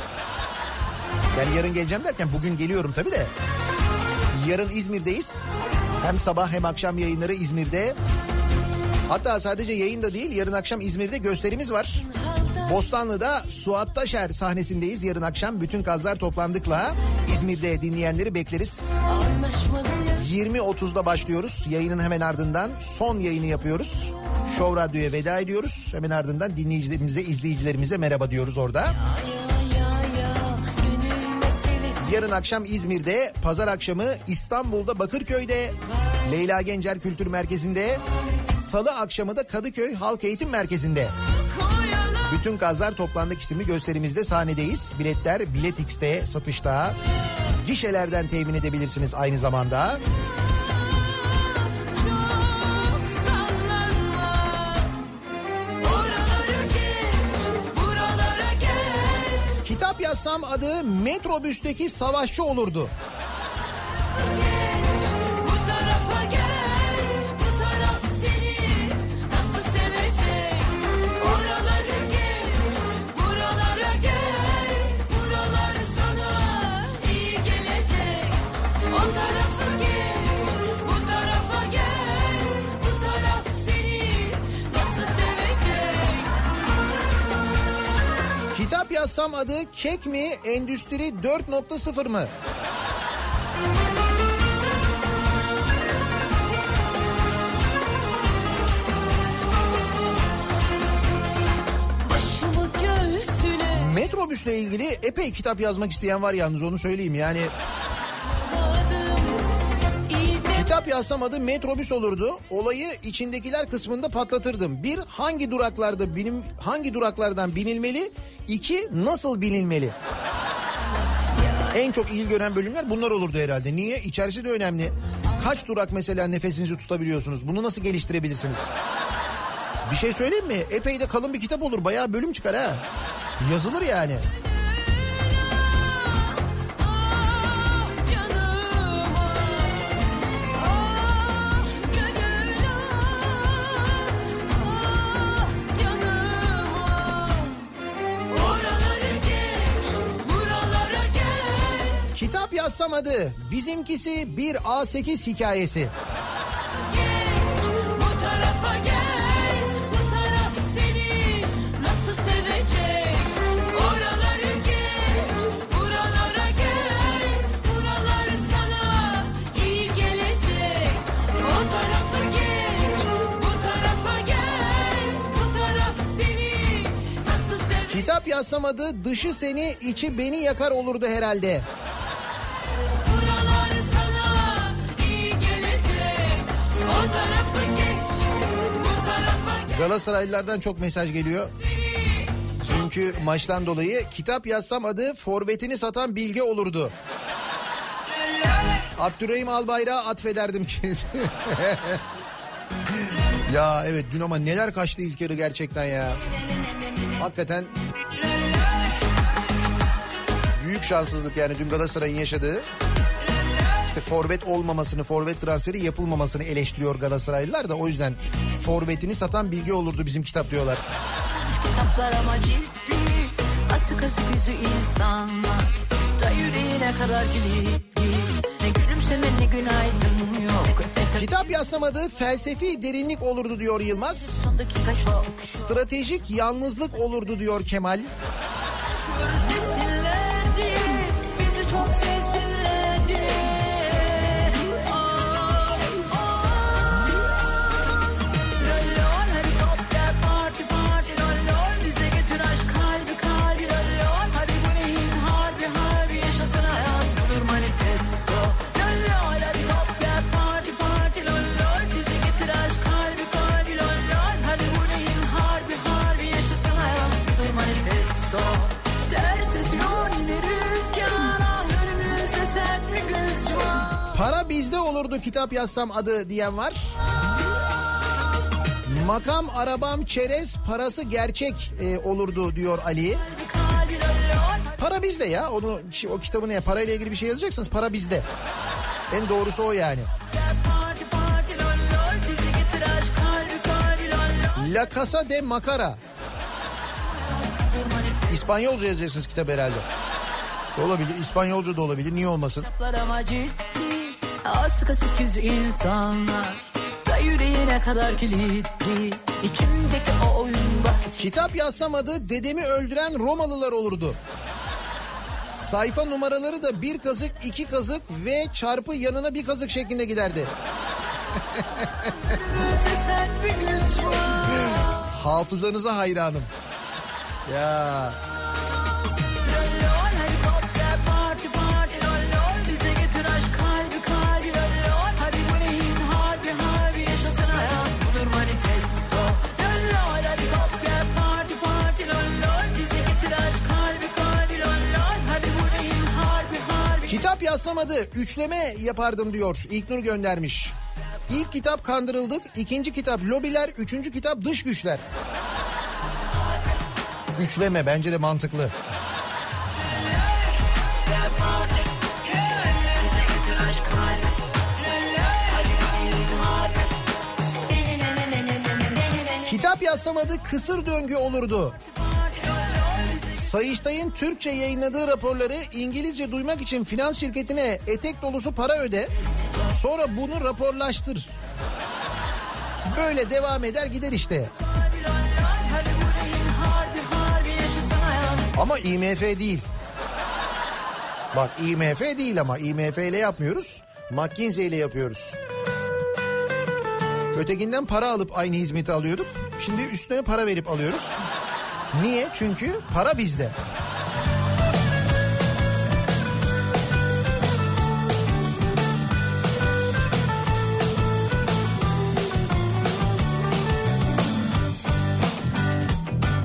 [SPEAKER 2] Yani yarın geleceğim derken bugün geliyorum tabii de. Yarın İzmir'deyiz. Hem sabah hem akşam yayınları İzmir'de. Hatta sadece yayın da değil yarın akşam İzmir'de gösterimiz var. Bostanlı'da Suat Taşer sahnesindeyiz yarın akşam. Bütün kazlar toplandıkla İzmir'de dinleyenleri bekleriz. 20.30'da başlıyoruz. Yayının hemen ardından son yayını yapıyoruz. Show Radyo'ya veda ediyoruz. Hemen ardından dinleyicilerimize, izleyicilerimize merhaba diyoruz orada. Yarın akşam İzmir'de, pazar akşamı İstanbul'da Bakırköy'de, Leyla Gencer Kültür Merkezi'nde, salı akşamı da Kadıköy Halk Eğitim Merkezi'nde. Bütün Gazlar Toplandık isimli gösterimizde sahnedeyiz. Biletler Biletix'te satışta. Gişelerden temin edebilirsiniz aynı zamanda. Kitap yazsam adı metrobüsteki savaşçı olurdu. Yazsam adı kek mi endüstri 4.0 mı? Metrobüsle ilgili epey kitap yazmak isteyen var yalnız onu söyleyeyim yani. Kitap yazsam adı metrobüs olurdu. Olayı içindekiler kısmında patlatırdım. Bir, hangi duraklarda binim, hangi duraklardan binilmeli? İki, nasıl binilmeli? En çok ilgi gören bölümler bunlar olurdu herhalde. Niye? İçerisi de önemli. Kaç durak mesela nefesinizi tutabiliyorsunuz? Bunu nasıl geliştirebilirsiniz? Bir şey söyleyeyim mi? Epey de kalın bir kitap olur. Bayağı bölüm çıkar ha. Yazılır yani.
[SPEAKER 5] Bu taraf seni nasıl sevecek?
[SPEAKER 2] Kitap yazsam adı dışı seni içi beni yakar olurdu herhalde. Galatasaraylılardan çok mesaj geliyor. Çünkü maçtan dolayı kitap yazsam adı forvetini satan bilge olurdu. Abdurrahim Albayrak'a atfederdim ki. ya evet dün ama neler kaçtı ilk yarı gerçekten ya. Hakikaten büyük şanssızlık yani dün Galatasaray'ın yaşadığı. İşte forvet olmamasını, forvet transferi yapılmamasını eleştiriyor Galatasaraylılar da o yüzden forvetini satan bilgi olurdu bizim kitap diyorlar.
[SPEAKER 8] Kitaplar ama ciddi Asık asık yüzü insanlar Da yüreğine kadar kilitli Ne gülümseme ne günaydın yok Ne
[SPEAKER 2] Kitap yazsam adı felsefi derinlik olurdu diyor Yılmaz. Stratejik yalnızlık olurdu diyor Kemal. Olurdu kitap yazsam adı diyen var. Makam arabam çerez parası gerçek e, olurdu diyor Ali. Para bizde ya onu o kitabını ya parayla ilgili bir şey yazacaksanız para bizde. En doğrusu o yani. La Casa de Macara. İspanyolca yazacaksınız kitap herhalde. Olabilir İspanyolca da olabilir niye olmasın.
[SPEAKER 8] Kitaplar ama ciddi Asık asık yüz insanlar Da yüreğine kadar kilitli İçimdeki o oyun bahçesi
[SPEAKER 2] Kitap yazsam adı dedemi öldüren Romalılar olurdu. Sayfa numaraları da bir kazık, iki kazık ve çarpı yanına bir kazık şeklinde giderdi. Hafızanıza hayranım. Ya kıyasamadı. Üçleme yapardım diyor. İlknur göndermiş. İlk kitap kandırıldık. ikinci kitap lobiler. Üçüncü kitap dış güçler. Üçleme bence de mantıklı. Kitap yazsamadı kısır döngü olurdu. Sayıştay'ın Türkçe yayınladığı raporları İngilizce duymak için finans şirketine etek dolusu para öde. Sonra bunu raporlaştır. Böyle devam eder gider işte. Ama IMF değil. Bak IMF değil ama IMF ile yapmıyoruz. McKinsey ile yapıyoruz. Ötekinden para alıp aynı hizmeti alıyorduk. Şimdi üstüne para verip alıyoruz. Niye? Çünkü para bizde.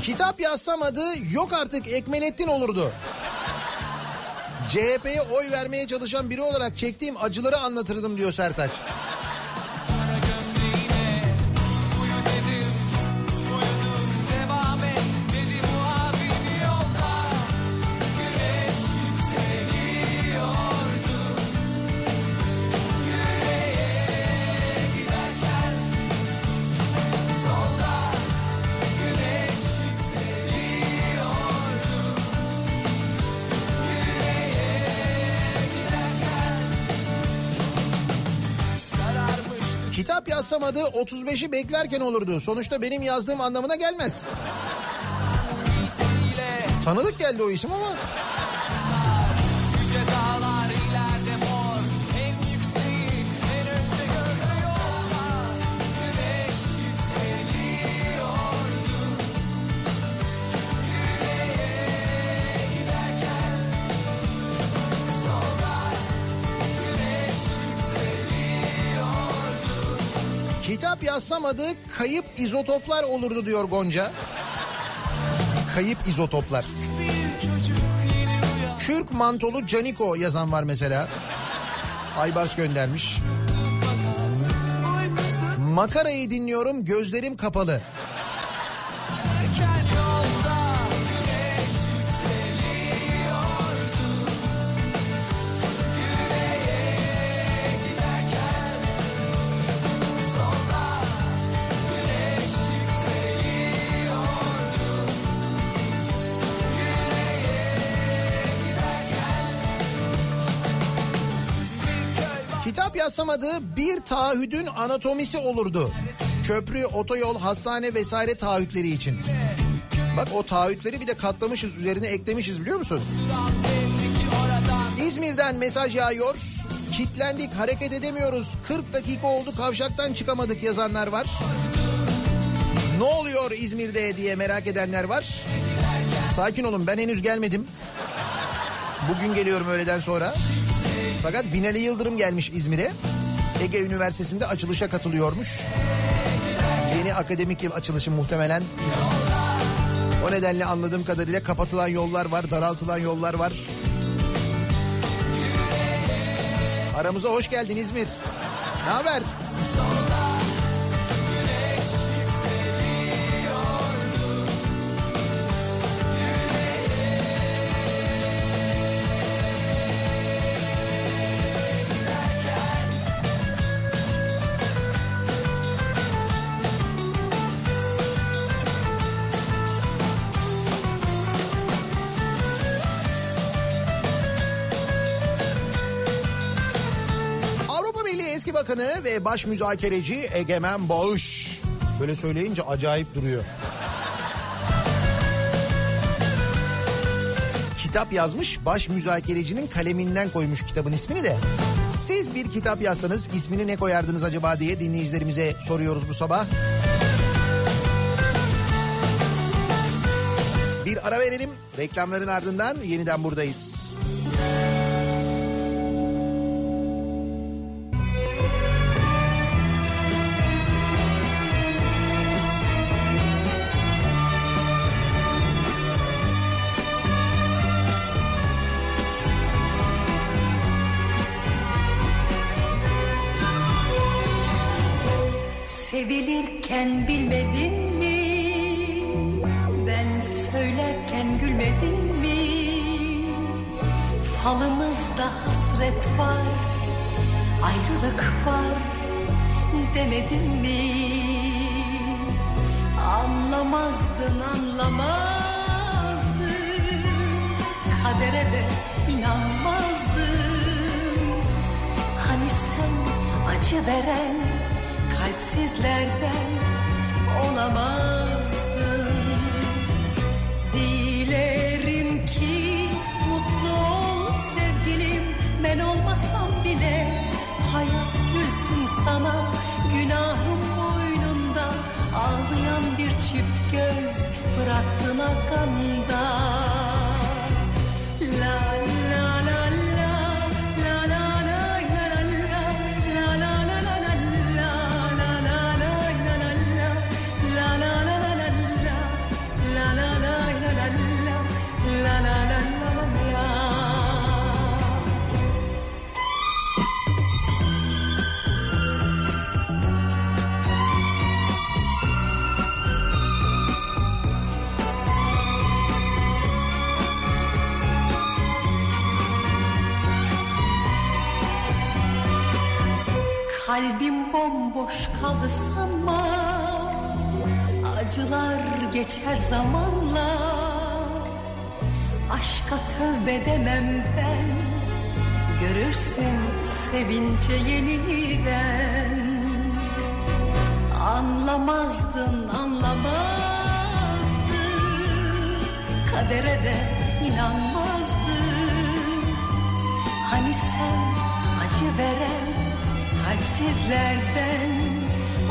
[SPEAKER 2] Kitap yazsam adı yok artık Ekmelettin olurdu. CHP'ye oy vermeye çalışan biri olarak çektiğim acıları anlatırdım diyor Sertaç. Kitap yazsam adı 35'i beklerken olurdu. Sonuçta benim yazdığım anlamına gelmez. Tanıdık geldi o isim ama adı kayıp izotoplar olurdu diyor Gonca. Kayıp izotoplar. Kürk mantolu Caniko yazan var mesela. Aybars göndermiş. Makarayı dinliyorum gözlerim kapalı. Adı bir taahhüdün anatomisi olurdu. Köprü, otoyol, hastane vesaire taahhütleri için. Bak o taahhütleri bir de katlamışız üzerine eklemişiz biliyor musun? İzmir'den mesaj yağıyor. Kitlendik hareket edemiyoruz. 40 dakika oldu kavşaktan çıkamadık yazanlar var. Ne oluyor İzmir'de diye merak edenler var. Sakin olun ben henüz gelmedim. Bugün geliyorum öğleden sonra. Fakat Binali Yıldırım gelmiş İzmir'e. Ege Üniversitesi'nde açılışa katılıyormuş. Yeni akademik yıl açılışı muhtemelen. O nedenle anladığım kadarıyla kapatılan yollar var, daraltılan yollar var. Aramıza hoş geldin İzmir. Ne haber? Bakanı ve baş müzakereci Egemen Bağış. Böyle söyleyince acayip duruyor. Kitap yazmış, baş müzakerecinin kaleminden koymuş kitabın ismini de. Siz bir kitap yazsanız ismini ne koyardınız acaba diye dinleyicilerimize soruyoruz bu sabah. Bir ara verelim. Reklamların ardından yeniden buradayız.
[SPEAKER 9] Demedin mi?
[SPEAKER 5] Anlamazdın anlamazdın. Kadere de inanmazdın. Hani sen acı veren kalpsizlerden olamazdın Bomboş kaldı sanma. Acılar geçer zamanla. Aşka tövbe demem ben. Görürsün sevince yeniden. Anlamazdın anlamazdın. Kadere de inanmazdın. Hani sen acı veren kalpsizlerden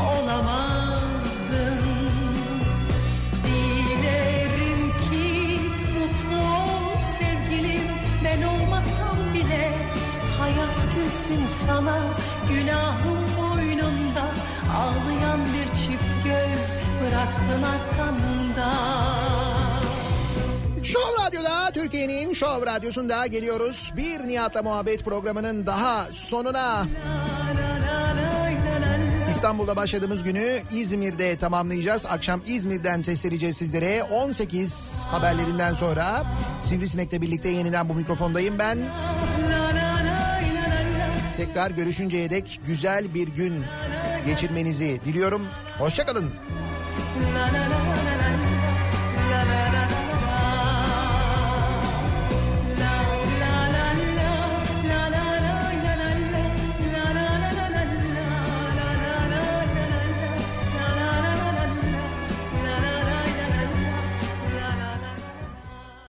[SPEAKER 5] olamazdın Dilerim ki mutlu ol sevgilim Ben olmasam bile hayat gülsün sana Günahım boynunda ağlayan bir çift göz Bıraktın akanda
[SPEAKER 2] Show Radyo'da Türkiye'nin Show Radyosu'nda geliyoruz. Bir Nihat'la muhabbet programının daha sonuna. İstanbul'da başladığımız günü İzmir'de tamamlayacağız. Akşam İzmir'den sesleneceğiz sizlere. 18 haberlerinden sonra Sivrisinek'le birlikte yeniden bu mikrofondayım ben. Tekrar görüşünceye dek güzel bir gün geçirmenizi diliyorum. Hoşçakalın.